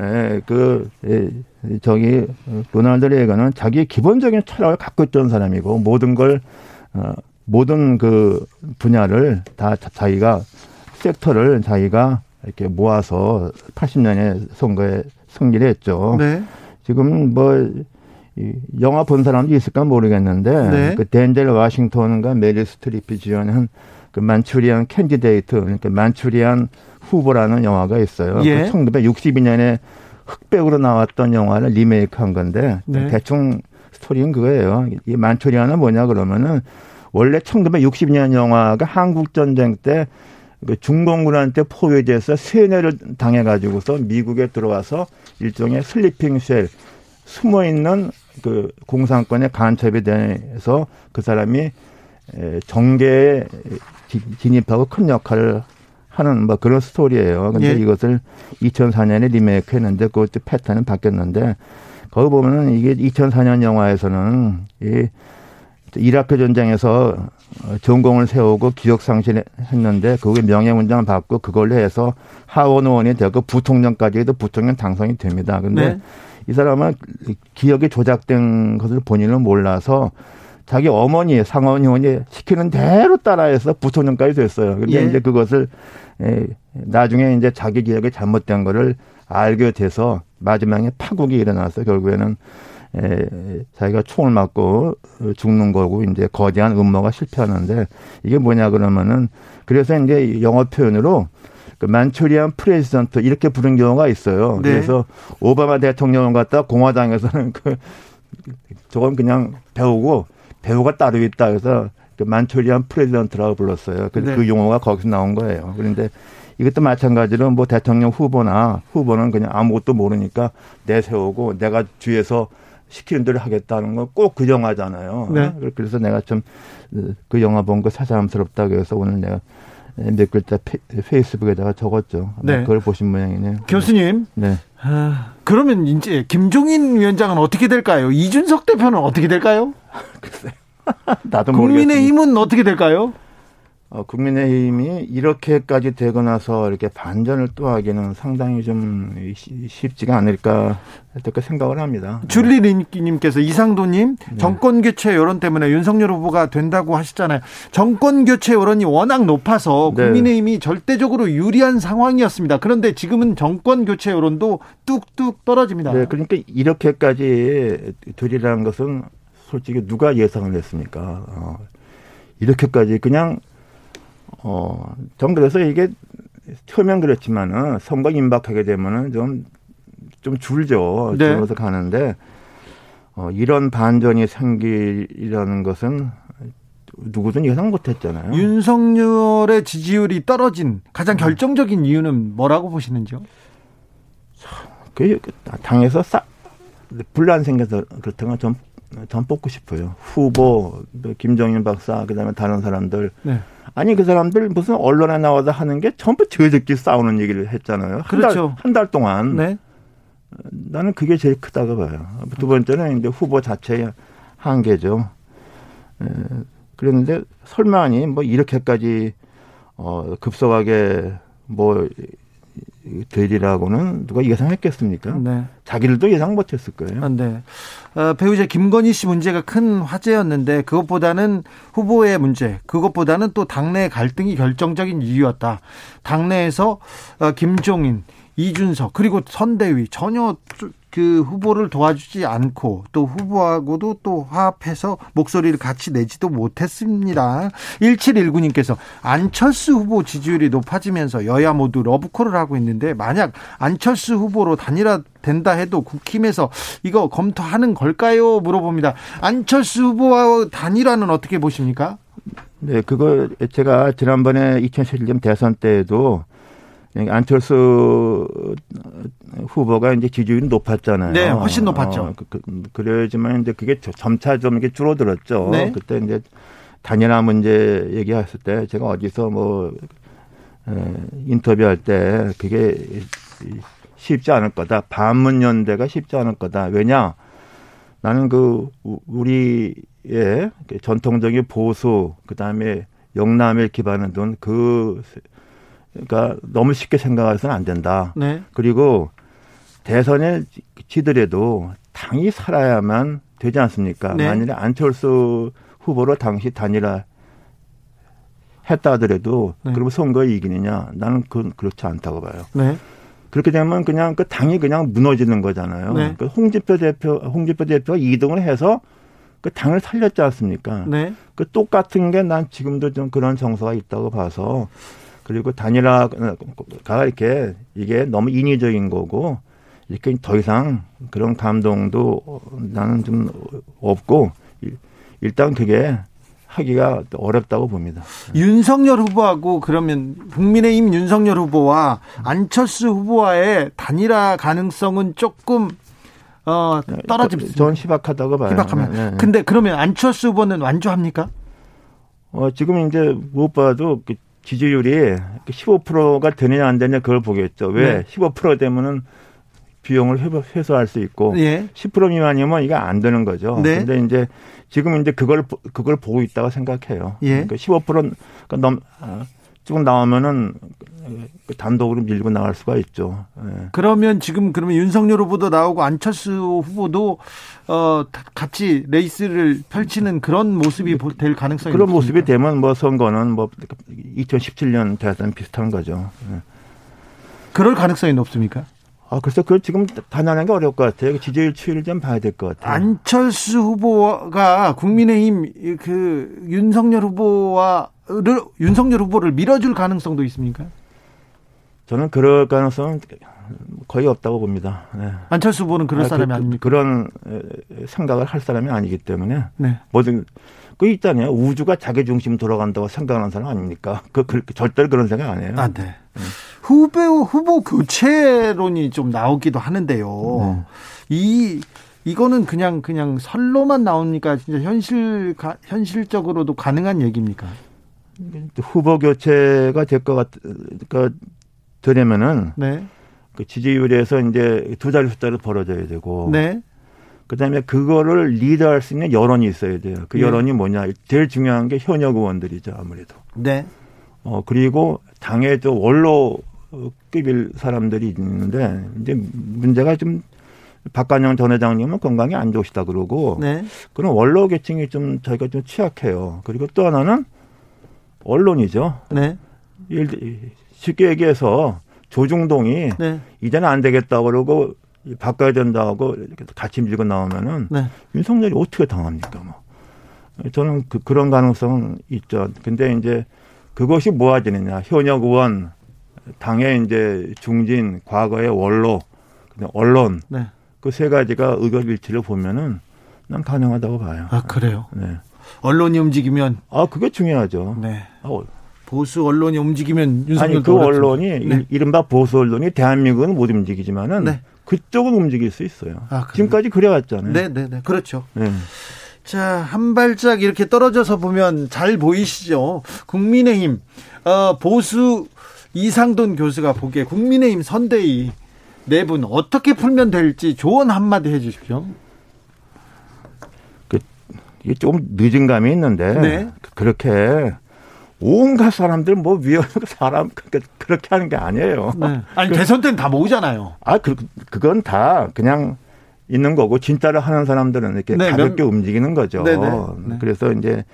에, 그, 에, 저기, 로널드 레이건은 자기 기본적인 철학을 갖고 있던 사람이고, 모든 걸, 어, 모든 그 분야를 다 자- 자기가, 섹터를 자기가 이렇게 모아서 80년에 선거에 승리를 했죠. 네. 지금 뭐, 이 영화 본 사람도 있을까 모르겠는데, 네. 그 덴젤 와싱턴과 메릴 스트립이 주연한 그 Manchurian Candidate, 그러니까 Manchurian 후보라는 영화가 있어요. 예. 그 1962년에 흑백으로 나왔던 영화를 리메이크 한 건데, 네. 대충 스토리는 그거예요. 이 Manchurian은 뭐냐 그러면은, 원래 1960년 영화가 한국 전쟁 때그 중공군한테 포위돼서 세뇌를 당해가지고서 미국에 들어와서 일종의 sleeping cell, 숨어 있는 그 공산권의 간첩이 돼서 그 사람이 에, 정계에 지- 진입하고 큰 역할을 하는 뭐 그런 스토리예요. 근데 예. 이것을 2004년에 리메이크 했는데 그것도 패턴은 바뀌었는데 거기 보면은 이게 2004년 영화에서는 이 이라크 전쟁에서 어, 전공을 세우고 기억 상실했는데 그게 명예문장을 받고 그걸로 해서 하원 의원이 되고 부통령까지 해도 부통령 당선이 됩니다. 근데 네. 이 사람은 기억이 조작된 것을 본인은 몰라서 자기 어머니 상원 의원이 시키는 대로 따라해서 부총장까지 됐어요. 근데 예. 이제 그것을 에, 나중에 이제 자기 기억이 잘못된 거를 알게 돼서 마지막에 파국이 일어나서 결국에는 에, 자기가 총을 맞고 죽는 거고 이제 거대한 음모가 실패하는데 이게 뭐냐 그러면은 그래서 이제 영어 표현으로 그 Manchurian President 이렇게 부른 경우가 있어요. 네. 그래서 오바마 대통령을 갖다 공화당에서는 그 저건 그냥 배우고 배후가 따로 있다 해서 그 Manchurian President라고 불렀어요. 그, 네. 그 용어가 거기서 나온 거예요. 그런데 이것도 마찬가지로 뭐 대통령 후보나 후보는 그냥 아무것도 모르니까 내세우고 내가 뒤에서 시키는 대로 하겠다는 건꼭그 영화잖아요. 네. 그래서 내가 좀 그 영화 본거 새삼스럽다고 해서 오늘 내가 몇 글자 페, 페이스북에다가 적었죠. 네. 그걸 보신 모양이네요. 교수님. 네. 아, 그러면 이제 김종인 위원장은 어떻게 될까요? 이준석 대표는 어떻게 될까요? 나도 국민의힘은 어떻게 될까요? 어, 국민의힘이 이렇게까지 되고 나서 이렇게 반전을 또 하기는 상당히 좀 쉬- 쉽지가 않을까 이렇게 생각을 합니다. 줄리님께서 이상도님 정권 교체 여론 때문에 윤석열 후보가 된다고 하시잖아요. 정권 교체 여론이 워낙 높아서 네. 국민의힘이 절대적으로 유리한 상황이었습니다. 그런데 지금은 정권 교체 여론도 뚝뚝 떨어집니다. 네, 그러니까 이렇게까지 되리라는 것은 솔직히 누가 예상을 했습니까? 어, 이렇게까지 그냥 어, 전 그래서 이게 처음엔 그렇지만은 선거 임박하게 되면은 좀, 좀 줄죠. 네. 줄어서 가는데, 어, 이런 반전이 생기라는 것은 누구든 예상 못 했잖아요. 윤석열의 지지율이 떨어진 가장 결정적인 이유는 뭐라고 보시는지요? 그 당에서 싹 분란 생겨서 그렇다면 좀, 전 뽑고 싶어요. 후보, 또 김정인 박사, 그 다음에 다른 사람들. 네. 아니, 그 사람들 무슨 언론에 나와서 하는 게 전부 저희들끼리 싸우는 얘기를 했잖아요. 한 그렇죠. 달, 한 달 동안. 네. 나는 그게 제일 크다고 봐요. 두 번째는 이제 후보 자체의 한계죠. 에, 그런데 설마니 뭐 이렇게까지 어, 급속하게 뭐 되리라고는 누가 예상했겠습니까? 네. 자기들도 예상 못했을 거예요. 아, 네. 어, 배우자 김건희 씨 문제가 큰 화제였는데 그것보다는 후보의 문제, 그것보다는 또 당내 갈등이 결정적인 이유였다. 당내에서 어, 김종인, 이준석 그리고 선대위 전혀 그 후보를 도와주지 않고 또 후보하고도 또 화합해서 목소리를 같이 내지도 못했습니다. 1719님께서 안철수 후보 지지율이 높아지면서 여야 모두 러브콜을 하고 있는데 만약 안철수 후보로 단일화 된다 해도 국힘에서 이거 검토하는 걸까요? 물어봅니다. 안철수 후보와 단일화는 어떻게 보십니까? 네, 그거 제가 지난번에 2017년 대선 때에도 안철수 후보가 이제 지지율이 높았잖아요. 네, 훨씬 높았죠. 어, 그, 그, 래지만 이제 그게 점차 좀 이렇게 줄어들었죠. 네. 그때 이제 단일화 문제 얘기했을 때 제가 어디서 뭐 에, 인터뷰할 때 그게 쉽지 않을 거다. 반문 연대가 쉽지 않을 거다. 왜냐? 나는 그 우리의 그 전통적인 보수 그다음에 영남에 기반을 둔그 그러니까 너무 쉽게 생각해서는 안 된다. 네. 그리고 대선에 지더라도 당이 살아야만 되지 않습니까? 네. 만일에 안철수 후보로 당시 단일화 했다 하더라도 네. 그러면 선거에 이기느냐? 나는 그건 그렇지 않다고 봐요. 네. 그렇게 되면 그냥 그 당이 그냥 무너지는 거잖아요. 네. 그 홍준표 대표, 홍준표 대표가 2등을 해서 그 당을 살렸지 않습니까? 네. 그 똑같은 게 난 지금도 좀 그런 정서가 있다고 봐서 그리고 단일화가 이렇게 이게 너무 인위적인 거고 이렇게 더 이상 그런 감동도 나는 좀 없고 일단 그게 하기가 어렵다고 봅니다. 윤석열 후보하고 그러면 국민의힘 윤석열 후보와 안철수 후보와의 단일화 가능성은 조금 어, 떨어집니다. 전 희박하다고 봐요. 희박하면. 네, 네. 근데 그러면 안철수 후보는 완주합니까? 어, 지금 이제 그 지지율이 15%가 되느냐 안 되느냐 그걸 보겠죠. 왜? 네. 15% 되면은 비용을 회수할 수 있고 예. 10% 미만이면 이게 안 되는 거죠. 네. 근데 이제 지금 이제 그걸 그걸 보고 있다고 생각해요. 예. 그러니까 15%가 넘 아, 쭉 나오면은 그 단독으로 밀고 나갈 수가 있죠. 예. 그러면 지금 그러면 윤석열 후보도 나오고 안철수 후보도 어 같이 레이스를 펼치는 그런 모습이 보- 될 가능성이 그런 높습니까? 모습이 되면 뭐 선거는 뭐 2017년 대선 비슷한 거죠. 예. 그럴 가능성이 높습니까? 아, 글쎄, 그걸 지금 단언하는 게 어려울 것 같아요. 지지율 추이를 좀 봐야 될 것 같아요. 안철수 후보가 국민의힘 그 윤석열 후보와 를 윤석열 후보를 밀어줄 가능성도 있습니까? 저는 그럴 가능성은 거의 없다고 봅니다. 네. 안철수 후보는 그럴 아, 사람이 그, 아닙니까? 그런 에, 생각을 할 사람이 아니기 때문에 네. 뭐든 그 있잖아요. 우주가 자기 중심 돌아간다고 생각하는 사람 아닙니까? 그, 그 절대로 그런 생각 안 해요. 아, 네. 후보 후보 교체론이 좀 나오기도 하는데요. 이 이거는 그냥 그냥 설로만 나옵니까? 진짜 현실 가, 현실적으로도 가능한 얘기입니까? 후보 교체가 될 것 같, 그, 되려면은 네. 그 지지율에서 이제 두 자리 숫자를 벌어져야 되고. 네. 그다음에 그거를 리드할 수 있는 여론이 있어야 돼요. 그 네. 여론이 뭐냐? 제일 중요한 게 현역 의원들이죠, 아무래도. 네. 어 그리고 당에 또 원로급일 사람들이 있는데 이제 문제가 좀 박관영 전 회장님은 건강이 안 좋으시다 그러고 네. 그런 원로 계층이 좀 저희가 좀 취약해요. 그리고 또 하나는 언론이죠. 네. 쉽게 얘기해서 조중동이 네. 이제는 안 되겠다 그러고 바꿔야 된다고 이렇게 같이 밀고 나오면은 네. 윤석열이 어떻게 당합니까 뭐. 저는 그, 그런 가능성은 있죠. 근데 이제 그것이 모아지느냐. 현역 의원, 당의 이제 중진, 과거의 원로, 언론 네. 그세 가지가 의견 일치를 보면은 난 가능하다고 봐요. 아, 그래요. 네. 언론이 움직이면 아, 그게 중요하죠. 네. 아, 어, 보수 언론이 움직이면 아니 윤석열도 그. 언론이 네. 이- 이른바 보수 언론이 대한민국은 못 움직이지만은 네. 그쪽은 움직일 수 있어요. 아? 지금까지 그래왔잖아요. 네, 네, 네. 그렇죠. 네. 자, 한 발짝 이렇게 떨어져서 보면 잘 보이시죠? 국민의힘, 어, 보수 이상돈 교수가 보기에 국민의힘 선대위 내분 어떻게 풀면 될지 조언 한마디 해 주십시오. 이게 조금 늦은 감이 있는데 네. 그렇게 온갖 사람들 뭐 위원 사람 그렇게 하는 게 아니에요. 네. 아니, 대선 때는 다 모으잖아요. 아, 그 그건 다 그냥 있는 거고 진짜로 하는 사람들은 이렇게 네, 가볍게 몇- 움직이는 거죠. 네, 네. 네. 그래서 이제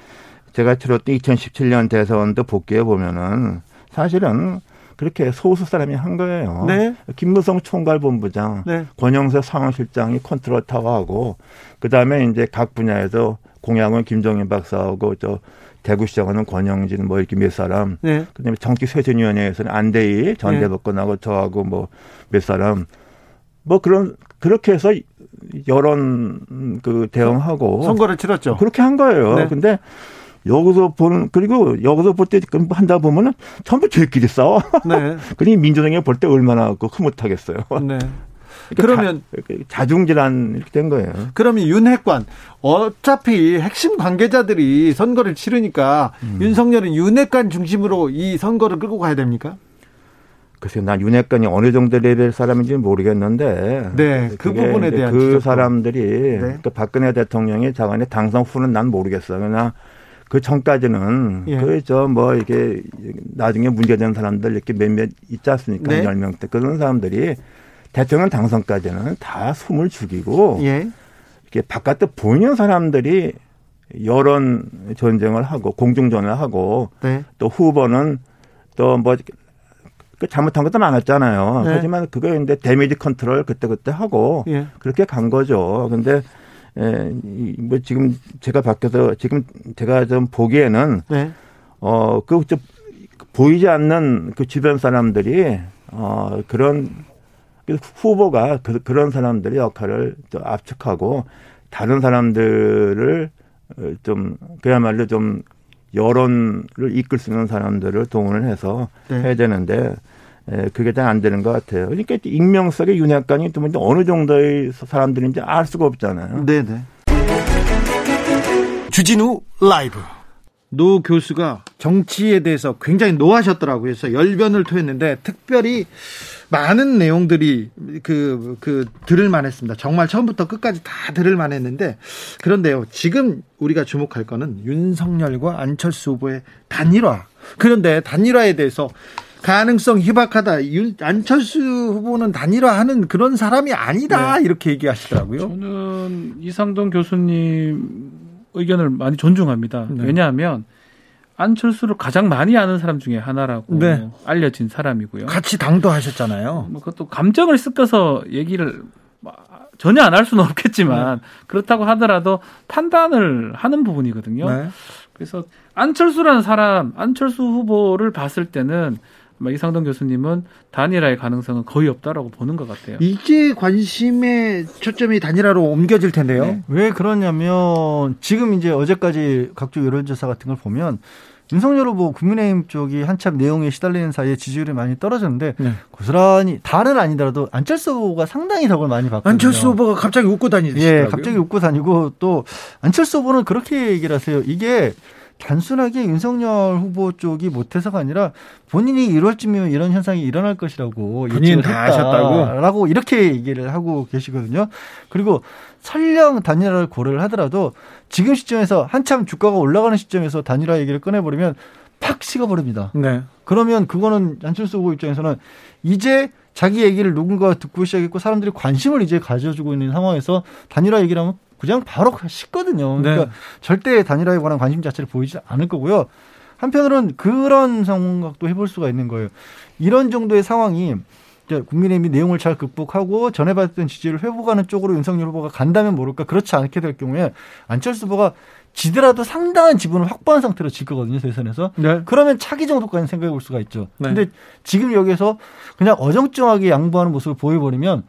제가 치렀던 2017년 대선도 복귀해 보면은 사실은 그렇게 소수 사람이 한 거예요. 네. 김무성 총괄본부장, 네. 권영세 상황실장이 컨트롤 타워하고 그 다음에 이제 각 분야에서 공약은 김종인 박사하고 저 대구시장은 권영진 뭐 이렇게 몇 사람 네. 그다음에 정치쇄신위원회에서는 안대희 전 네. 대법관하고 저하고 뭐 몇 사람 뭐 그런 그렇게 해서 여론 그 대응하고 선거를 치렀죠. 그렇게 한 거예요. 네. 근데 여기서 보는 그리고 여기서 볼 때 한다 보면은 전부 저희끼리 싸워. 네. 그러니 민주당이 볼 때 얼마나 그 흐뭇하겠어요. 네. 그러면 자, 자중질환 이렇게 된 거예요. 그러면 윤핵관 어차피 핵심 관계자들이 선거를 치르니까 음. 윤석열은 윤핵관 중심으로 이 선거를 끌고 가야 됩니까? 글쎄, 난 윤핵관이 어느 정도 레벨 사람인지는 모르겠는데. 네, 그 부분에 대한 그 지적도. 사람들이 네. 그러니까 박근혜 대통령이 자간에 당선 후는 난 모르겠어요. 그러나 그 전까지는 예. 그저 뭐 이게 나중에 문제되는 사람들 이렇게 몇몇 있지 않습니까? 네. 열 10명 대 그런 사람들이 대통령 당선까지는 다 숨을 죽이고 예. 이렇게 바깥에 보이는 사람들이 여론 전쟁을 하고 공중전을 하고 네. 또 후보는 또뭐 그 잘못한 것도 많았잖아요. 네. 하지만 그거 이제 damage control 그때 그때 하고 예. 그렇게 간 거죠. 근데 에, 이, 뭐 지금 제가 밖에서 지금 제가 좀 보기에는 네. 어그 좀 보이지 않는 그 주변 사람들이 어 그런 그 후보가 그, 그런 사람들의 역할을 좀 압축하고 다른 사람들을 어, 좀 그야말로 좀 여론을 이끌 수 있는 사람들을 동원을 해서 네. 해야 되는데 에, 그게 잘 안 되는 것 같아요. 그러니까 익명성의 윤핵관이 또 어느 정도의 사람들인지 알 수가 없잖아요. 네네. 주진우 라이브. 노 교수가 정치에 대해서 굉장히 노하셨더라고요. 그래서 열변을 토했는데 특별히 많은 내용들이 그, 그, 들을 만했습니다. 정말 처음부터 끝까지 다 들을 만했는데 그런데요. 지금 우리가 주목할 거는 윤석열과 안철수 후보의 단일화. 그런데 단일화에 대해서 가능성 희박하다. 윤, 안철수 후보는 단일화하는 그런 사람이 아니다. 네. 이렇게 얘기하시더라고요. 저는 이상동 교수님 의견을 많이 존중합니다. 네. 왜냐하면 안철수를 가장 많이 아는 사람 중에 하나라고 네. 알려진 사람이고요. 같이 당도 하셨잖아요. 뭐 그것도 감정을 섞어서 얘기를 뭐 전혀 안 할 수는 없겠지만 그렇다고 하더라도 판단을 하는 부분이거든요. 네. 그래서 안철수라는 사람, 안철수 후보를 봤을 때는 아마 이상동 교수님은 단일화의 가능성은 거의 없다라고 보는 것 같아요. 이제 관심의 초점이 단일화로 옮겨질 텐데요. 네. 왜 그러냐면 지금 이제 어제까지 각종 여론조사 같은 걸 보면 윤석열 후보 국민의힘 쪽이 한참 내용에 시달리는 사이에 지지율이 많이 떨어졌는데 네. 고스란히 다는 아니더라도 안철수 후보가 상당히 덕을 많이 받거든요. 안철수 후보가 갑자기 웃고 다니시더라고요. 예, 갑자기 웃고 다니고 또 안철수 후보는 그렇게 얘기를 하세요. 이게 단순하게 윤석열 후보 쪽이 못해서가 아니라 본인이 1월쯤이면 이런 현상이 일어날 것이라고 본인 예측을 다 하셨다고? 라고 이렇게 얘기를 하고 계시거든요. 그리고 설령 단일화를 고려를 하더라도 지금 시점에서 한참 주가가 올라가는 시점에서 단일화 얘기를 꺼내버리면 팍 식어버립니다. 네. 그러면 그거는 안철수 후보 입장에서는 이제 자기 얘기를 누군가 듣고 시작했고 사람들이 관심을 이제 가져주고 있는 상황에서 단일화 얘기를 하면 그냥 바로 식거든요. 그러니까 네. 절대 단일화에 관한 관심 자체를 보이지 않을 거고요. 한편으로는 그런 생각도 해볼 수가 있는 거예요. 이런 정도의 상황이 국민의힘이 내용을 잘 극복하고 전해받았던 지지를 회복하는 쪽으로 윤석열 후보가 간다면 모를까 그렇지 않게 될 경우에 안철수 후보가 지더라도 상당한 지분을 확보한 상태로 질 거거든요 대선에서 네. 그러면 차기 정도까지 생각해 볼 수가 있죠. 네. 근데 지금 여기서 그냥 어정쩡하게 양보하는 모습을 보여버리면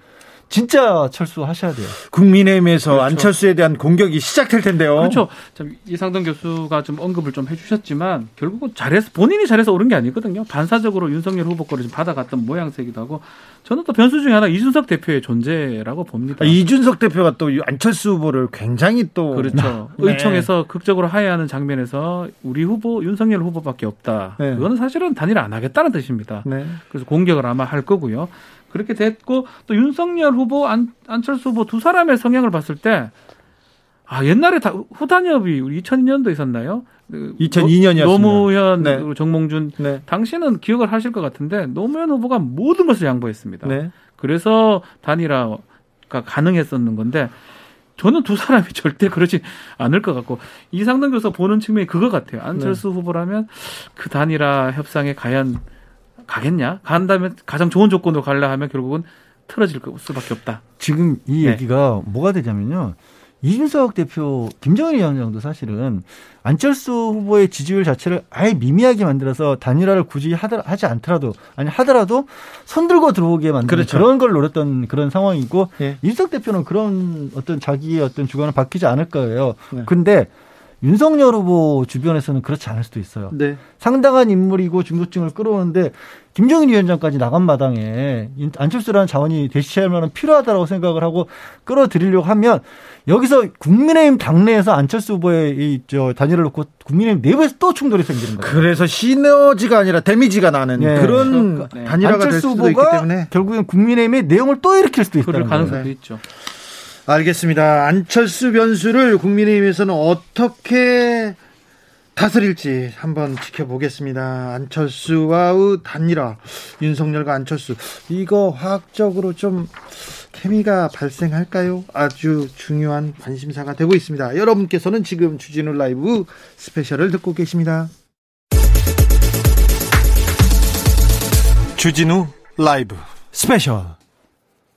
진짜 철수하셔야 돼요. 국민의힘에서 그렇죠. 안철수에 대한 공격이 시작될 텐데요. 그렇죠. 참 이상동 교수가 좀 언급을 좀 해주셨지만 결국은 잘해서 본인이 잘해서 오른 게 아니거든요. 반사적으로 윤석열 후보 거를 좀 받아갔던 모양새기도 하고 저는 또 변수 중에 하나 이준석 대표의 존재라고 봅니다. 아, 이준석 대표가 또 안철수 후보를 굉장히 또 그렇죠. 네. 의총에서 극적으로 하야하는 장면에서 우리 후보 윤석열 후보밖에 없다. 네. 그거는 사실은 단일 안 하겠다는 뜻입니다. 네. 그래서 공격을 아마 할 거고요. 그렇게 됐고 또 윤석열 후보, 안, 안철수 후보 두 사람의 성향을 봤을 때 아, 옛날에 다 후단협이 우리 2002년도 있었나요? 그 2002년 이었습니다. 노무현, 네. 정몽준 네. 당시는 기억을 하실 것 같은데 노무현 후보가 모든 것을 양보했습니다. 네. 그래서 단일화가 가능했었는 건데 저는 두 사람이 절대 그러지 않을 것 같고 이상동 교수 보는 측면이 그거 같아요. 안철수 후보라면 그 단일화 협상에 과연 가겠냐? 간다면 가장 좋은 조건으로 가려 하면 결국은 틀어질 수밖에 없다. 지금 이 네. 얘기가 뭐가 되냐면요. 이준석 대표, 김정은 위원장도 사실은 안철수 후보의 지지율 자체를 아예 미미하게 만들어서 단일화를 굳이 하더, 하지 않더라도, 아니, 하더라도 손들고 들어오게 만드는 그렇죠. 그런 걸 노렸던 그런 상황이고, 예. 이준석 대표는 그런 어떤 자기의 어떤 주관을 바뀌지 않을 거예요. 네. 근데 윤석열 후보 주변에서는 그렇지 않을 수도 있어요. 네. 상당한 인물이고 중도층을 끌어오는데 김정인 위원장까지 나간 마당에 안철수라는 자원이 대시할 만한 필요하다고 생각을 하고 끌어들이려고 하면 여기서 국민의힘 당내에서 안철수 후보의 이저 단일을 놓고 국민의힘 내부에서 또 충돌이 생기는 거예요. 그래서 시너지가 아니라 데미지가 나는 네. 그런 그러니까, 네. 단일화가 될 안철수 수도 있기 후보가 때문에 결국엔 국민의힘의 내용을 또 일으킬 수도 있다는 거예요. 가능성도 네. 있죠. 알겠습니다. 안철수 변수를 국민의힘에서는 어떻게 다스릴지 한번 지켜보겠습니다. 안철수와의 단일화, 윤석열과 안철수 이거 화학적으로 좀 케미가 발생할까요? 아주 중요한 관심사가 되고 있습니다. 여러분께서는 지금 주진우 라이브 스페셜을 듣고 계십니다. 주진우 라이브 스페셜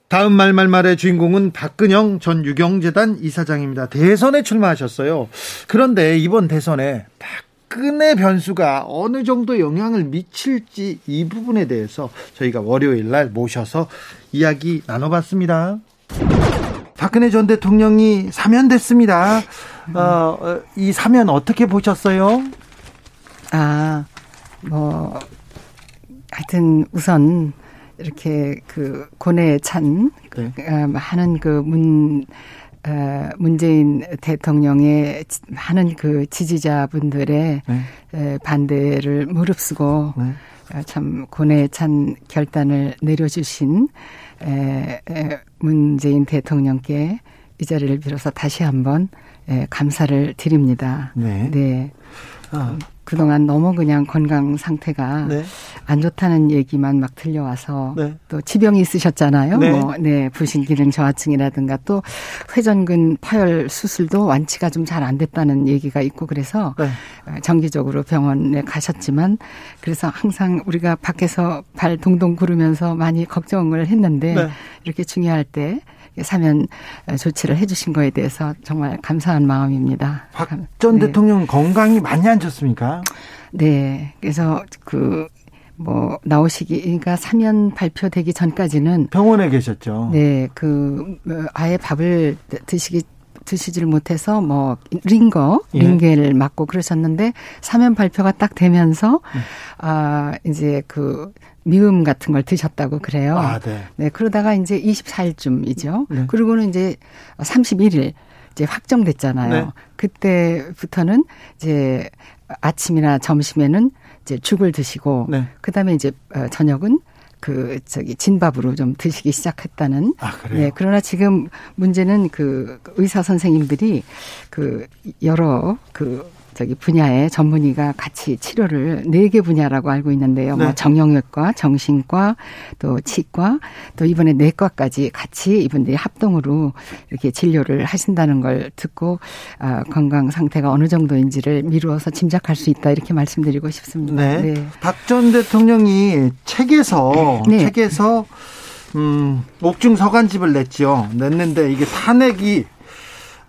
다음 말말말의 주인공은 박근령 전 육영재단 이사장입니다. 대선에 출마하셨어요. 그런데 이번 대선에 박근혜 변수가 어느 정도 영향을 미칠지 이 부분에 대해서 저희가 월요일 날 모셔서 이야기 나눠봤습니다. 박근혜 전 대통령이 사면됐습니다. 어, 어, 이 사면 어떻게 보셨어요? 아, 뭐, 하여튼 우선 이렇게 그 고뇌에 찬 네. 어, 많은 그 문, 어, 문재인 대통령의 지- 많은 그 지지자분들의 네. 에, 반대를 무릅쓰고 네. 어, 참 고뇌에 찬 결단을 내려주신 에, 에, 문재인 대통령께 이 자리를 빌어서 다시 한번 에, 감사를 드립니다. 네. 네. 아, 그동안 너무 그냥 건강 상태가 네. 안 좋다는 얘기만 막 들려와서 네. 또 지병이 있으셨잖아요. 네. 뭐, 네, 부신 기능 저하증이라든가 또 회전근 파열 수술도 완치가 좀 잘 안 됐다는 얘기가 있고 그래서 네. 어, 정기적으로 병원에 가셨지만 그래서 항상 우리가 밖에서 발 동동 구르면서 많이 걱정을 했는데 네. 이렇게 중요할 때 사면 조치를 해주신 거에 대해서 정말 감사한 마음입니다. 박전 네. 대통령 건강이 많이 안 좋습니까? 네. 그래서 그, 뭐, 나오시기, 그러니까 사면 발표되기 전까지는. 병원에 계셨죠. 네. 그, 어, 아예 밥을 드시기, 드시질 못해서 뭐, 링거, 예. 링게를 맞고 그러셨는데, 사면 발표가 딱 되면서, 음. 아, 이제 그, 미음 같은 걸 드셨다고 그래요. 아, 네. 네, 그러다가 이제 24일쯤이죠. 네. 그리고는 이제 31일 이제 확정됐잖아요. 네. 그때부터는 이제 아침이나 점심에는 이제 죽을 드시고 네. 그다음에 이제 어, 저녁은 그 저기 진밥으로 좀 드시기 시작했다는. 아, 그래요? 네, 그러나 지금 문제는 그 의사 선생님들이 그 여러 그 저기 분야의 전문의가 같이 치료를 네 개 분야라고 알고 있는데요. 네. 뭐 정형외과, 정신과, 또 치과, 또 이번에 내과까지 같이 이분들이 합동으로 이렇게 진료를 하신다는 걸 듣고 아, 건강 상태가 어느 정도인지를 미루어서 짐작할 수 있다 이렇게 말씀드리고 싶습니다. 네. 박전 대통령이 책에서 네. 책에서 음, 옥중 서간집을 냈죠. 냈는데 이게 탄핵이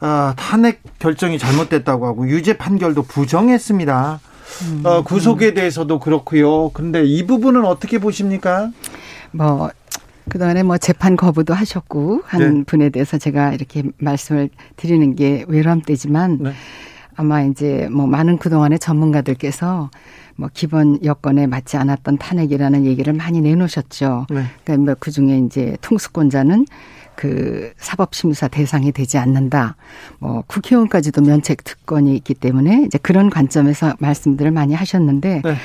어, 탄핵 결정이 잘못됐다고 하고 유죄 판결도 부정했습니다. 음. 어, 구속에 대해서도 그렇고요. 근데 이 부분은 어떻게 보십니까? 뭐 그동안에 뭐 재판 거부도 하셨고 한 네. 분에 대해서 제가 이렇게 말씀을 드리는 게 외람되지만 네. 아마 이제 뭐 많은 그동안의 전문가들께서 뭐 기본 여건에 맞지 않았던 탄핵이라는 얘기를 많이 내놓으셨죠. 네. 그러니까 뭐 그중에 이제 통수권자는 그 사법심사 대상이 되지 않는다. 뭐 국회의원까지도 면책 특권이 있기 때문에 이제 그런 관점에서 말씀들을 많이 하셨는데 네.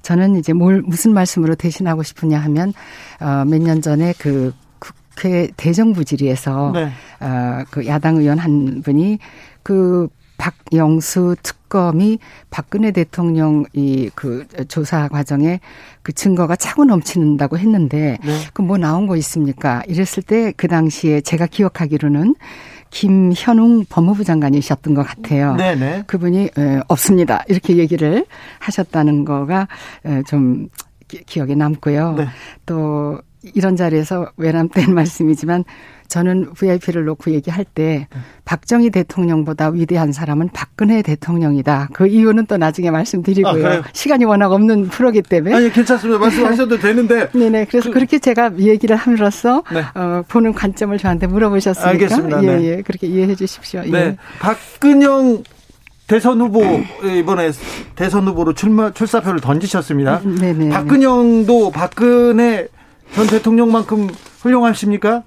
저는 이제 뭘 무슨 말씀으로 대신하고 싶으냐 하면 어몇 년 전에 그 국회 대정부 질의에서 네. 어그 야당 의원 한 분이 그 박영수 특검이 박근혜 대통령 이 그 조사 과정에 그 증거가 차고 넘치는다고 했는데 네. 그뭐 나온 거 있습니까? 이랬을 때 그 당시에 제가 기억하기로는 김현웅 법무부 장관이셨던 것 같아요. 네네. 그분이 에, 없습니다. 이렇게 얘기를 하셨다는 거가 에, 좀 기- 기억에 남고요. 네. 또 이런 자리에서 외람된 말씀이지만 저는 VIP를 놓고 얘기할 때 박정희 대통령보다 위대한 사람은 박근혜 대통령이다. 그 이유는 또 나중에 아, 말씀드리고요. 그래요? 시간이 워낙 없는 프로기 때문에. 아니 괜찮습니다. 말씀하셔도 되는데. 네네. 그래서 그, 렇게 제가 이 얘기를 함으로써 네. 어, 보는 관점을 저한테 물어보셨으니까 알겠습니다. 예, 네. 예. 그렇게 이해해 주십시오. 예. 네. 박근영 대선 후보 이번에 대선 후보로 출마 출사표를 던지셨습니다. 음, 네네. 박근영도 박근혜 전 대통령만큼 훌륭하십니까?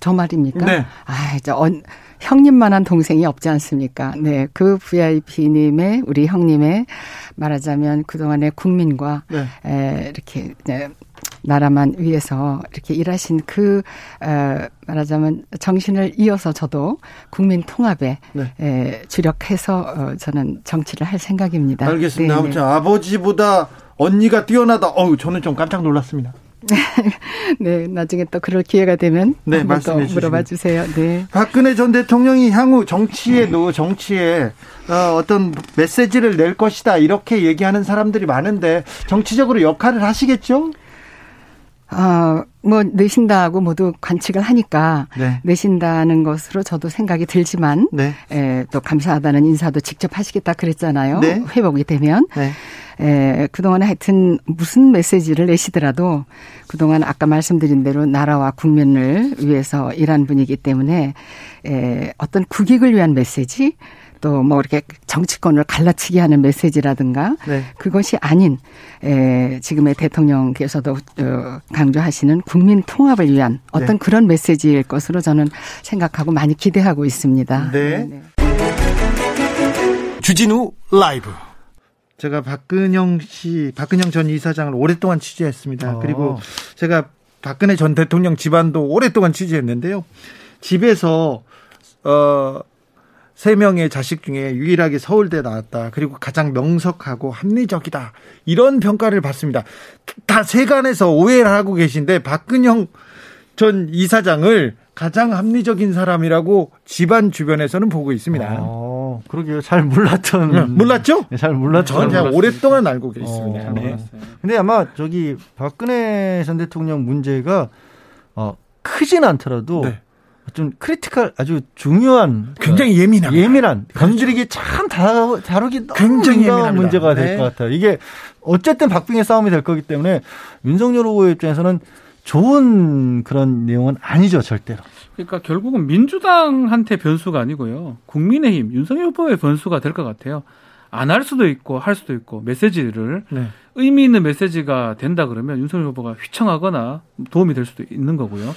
저 말입니까? 네. 아, 이제 언, 형님만한 동생이 없지 않습니까? 네. 그 VIP님의, 우리 형님의 말하자면 그동안의 국민과 네. 에, 이렇게, 네, 나라만 위해서 이렇게 일하신 그, 에, 말하자면 정신을 이어서 저도 국민 통합에 네. 에, 주력해서 어, 저는 정치를 할 생각입니다. 알겠습니다. 네, 아무튼 아버지보다 언니가 뛰어나다. 어우, 저는 좀 깜짝 놀랐습니다. 네, 나중에 또 그럴 기회가 되면 네, 또 말씀해 주시면. 물어봐 주세요. 네. 박근혜 전 대통령이 향후 정치에도 정치에 어, 어떤 메시지를 낼 것이다 이렇게 얘기하는 사람들이 많은데 정치적으로 역할을 하시겠죠? 어, 뭐, 내신다고 모두 관측을 하니까, 네. 내신다는 것으로 저도 생각이 들지만, 네. 에, 또 감사하다는 인사도 직접 하시겠다 그랬잖아요. 네. 회복이 되면. 네. 에, 그동안에 하여튼 무슨 메시지를 내시더라도 그동안 아까 말씀드린 대로 나라와 국민을 위해서 일한 분이기 때문에 에, 어떤 국익을 위한 메시지 또 뭐 이렇게 정치권을 갈라치기 하는 메시지라든가 네. 그것이 아닌 에, 지금의 대통령께서도 어, 강조하시는 국민 통합을 위한 어떤 네. 그런 메시지일 것으로 저는 생각하고 많이 기대하고 있습니다. 네. 주진우 라이브. 제가 박근영 씨, 박근영 전 이사장을 오랫동안 취재했습니다. 어. 그리고 제가 박근혜 전 대통령 집안도 오랫동안 취재했는데요. 집에서 어 세 명의 자식 중에 유일하게 서울대 나왔다. 그리고 가장 명석하고 합리적이다. 이런 평가를 받습니다. 다 세간에서 오해를 하고 계신데 박근령 전 이사장을 가장 합리적인 사람이라고 집안 주변에서는 보고 있습니다. 어, 그러게요. 잘 몰랐던. 네, 몰랐죠? 네, 잘 몰랐죠. 그냥 오랫동안 알고 있습니다. 어, 네. 근데 아마 저기 박근혜 전 대통령 문제가 어, 크진 않더라도 네. 좀 critical 아주 중요한 굉장히 예민한 예민한 건드리기 참 다, 다루기 너무 굉장히 민감한. 문제가 될 네. 것 같아요. 이게 어쨌든 박빙의 싸움이 될 거기 때문에 윤석열 후보 입장에서는 좋은 그런 내용은 아니죠 절대로. 그러니까 결국은 민주당한테 변수가 아니고요. 국민의힘 윤석열 후보의 변수가 될 것 같아요. 안 할 수도 있고 할 수도 있고 메시지를 네. 의미 있는 메시지가 된다 그러면 윤석열 후보가 휘청하거나 도움이 될 수도 있는 거고요.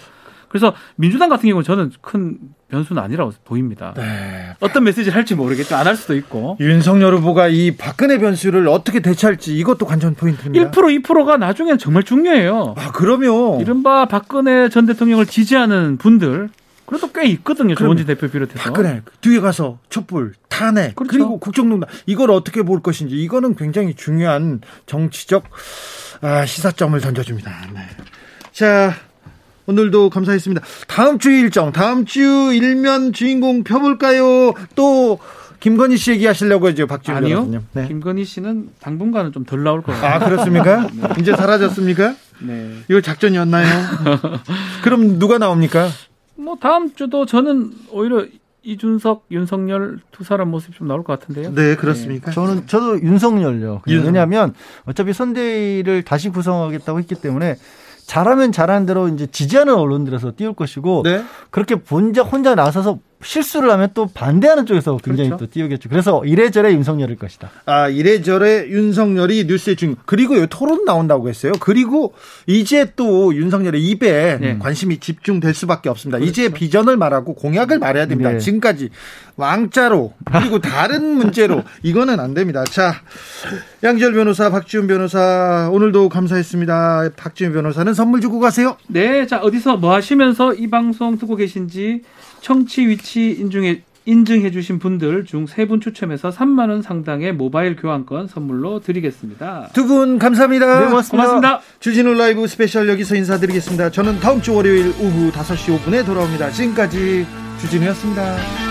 그래서 민주당 같은 경우는 저는 큰 변수는 아니라고 보입니다. 네. 어떤 메시지를 할지 모르겠죠. 안 할 수도 있고. 윤석열 후보가 이 박근혜 변수를 어떻게 대처할지 이것도 관전 포인트입니다. 1% 2%가 나중에는 정말 중요해요. 아, 그러면 이른바 박근혜 전 대통령을 지지하는 분들 그래도 꽤 있거든요. 조원진 대표 비롯해서. 박근혜 뒤에 가서 촛불 탄핵 그렇죠. 그리고 국정농단 이걸 어떻게 볼 것인지 이거는 굉장히 중요한 정치적 아, 시사점을 던져줍니다. 네. 자 오늘도 감사했습니다. 다음 주 일정 다음 주 일면 주인공 펴볼까요? 또 김건희 씨 얘기하시려고 하죠 박지훈 아니요. 변호사님. 네. 김건희 씨는 당분간은 좀 덜 나올 것 같아요. 아 그렇습니까? 이제 사라졌습니까? 네. 이거 작전이었나요? 그럼 누가 나옵니까? 뭐 다음 주도 저는 오히려 이준석, 윤석열 두 사람 모습이 좀 나올 것 같은데요. 네 그렇습니까? 저는 저도 윤석열요. 윤석- 왜냐하면 어차피 선대위를 다시 구성하겠다고 했기 때문에 잘하면 잘하는 대로 이제 지지하는 언론들에서 띄울 것이고 네. 그렇게 본자 혼자 나서서 실수를 하면 또 반대하는 쪽에서 굉장히 그렇죠. 또 띄우겠죠. 그래서 이래저래 윤석열일 것이다. 아, 이래저래 윤석열이 뉴스에 중, 그리고 요 토론 나온다고 했어요. 그리고 이제 또 윤석열의 입에 네. 관심이 집중될 수밖에 없습니다. 이제 비전을 말하고 공약을 말해야 됩니다. 네. 지금까지 왕자로, 그리고 다른 문제로, 이거는 안 됩니다. 자, 양지열 변호사, 박지훈 변호사, 오늘도 감사했습니다. 박지훈 변호사는 선물 주고 가세요. 네, 자 어디서 뭐 하시면서 이 방송 듣고 계신지 청취 위치 인중해 인증해 주신 분들 중 세 분 추첨해서 3만 원 상당의 모바일 교환권 선물로 드리겠습니다. 두 분 감사합니다. 네, 고맙습니다. 고맙습니다. 주진우 라이브 스페셜 여기서 인사드리겠습니다. 저는 다음 주 월요일 오후 5시 5분에 돌아옵니다. 지금까지 주진우였습니다.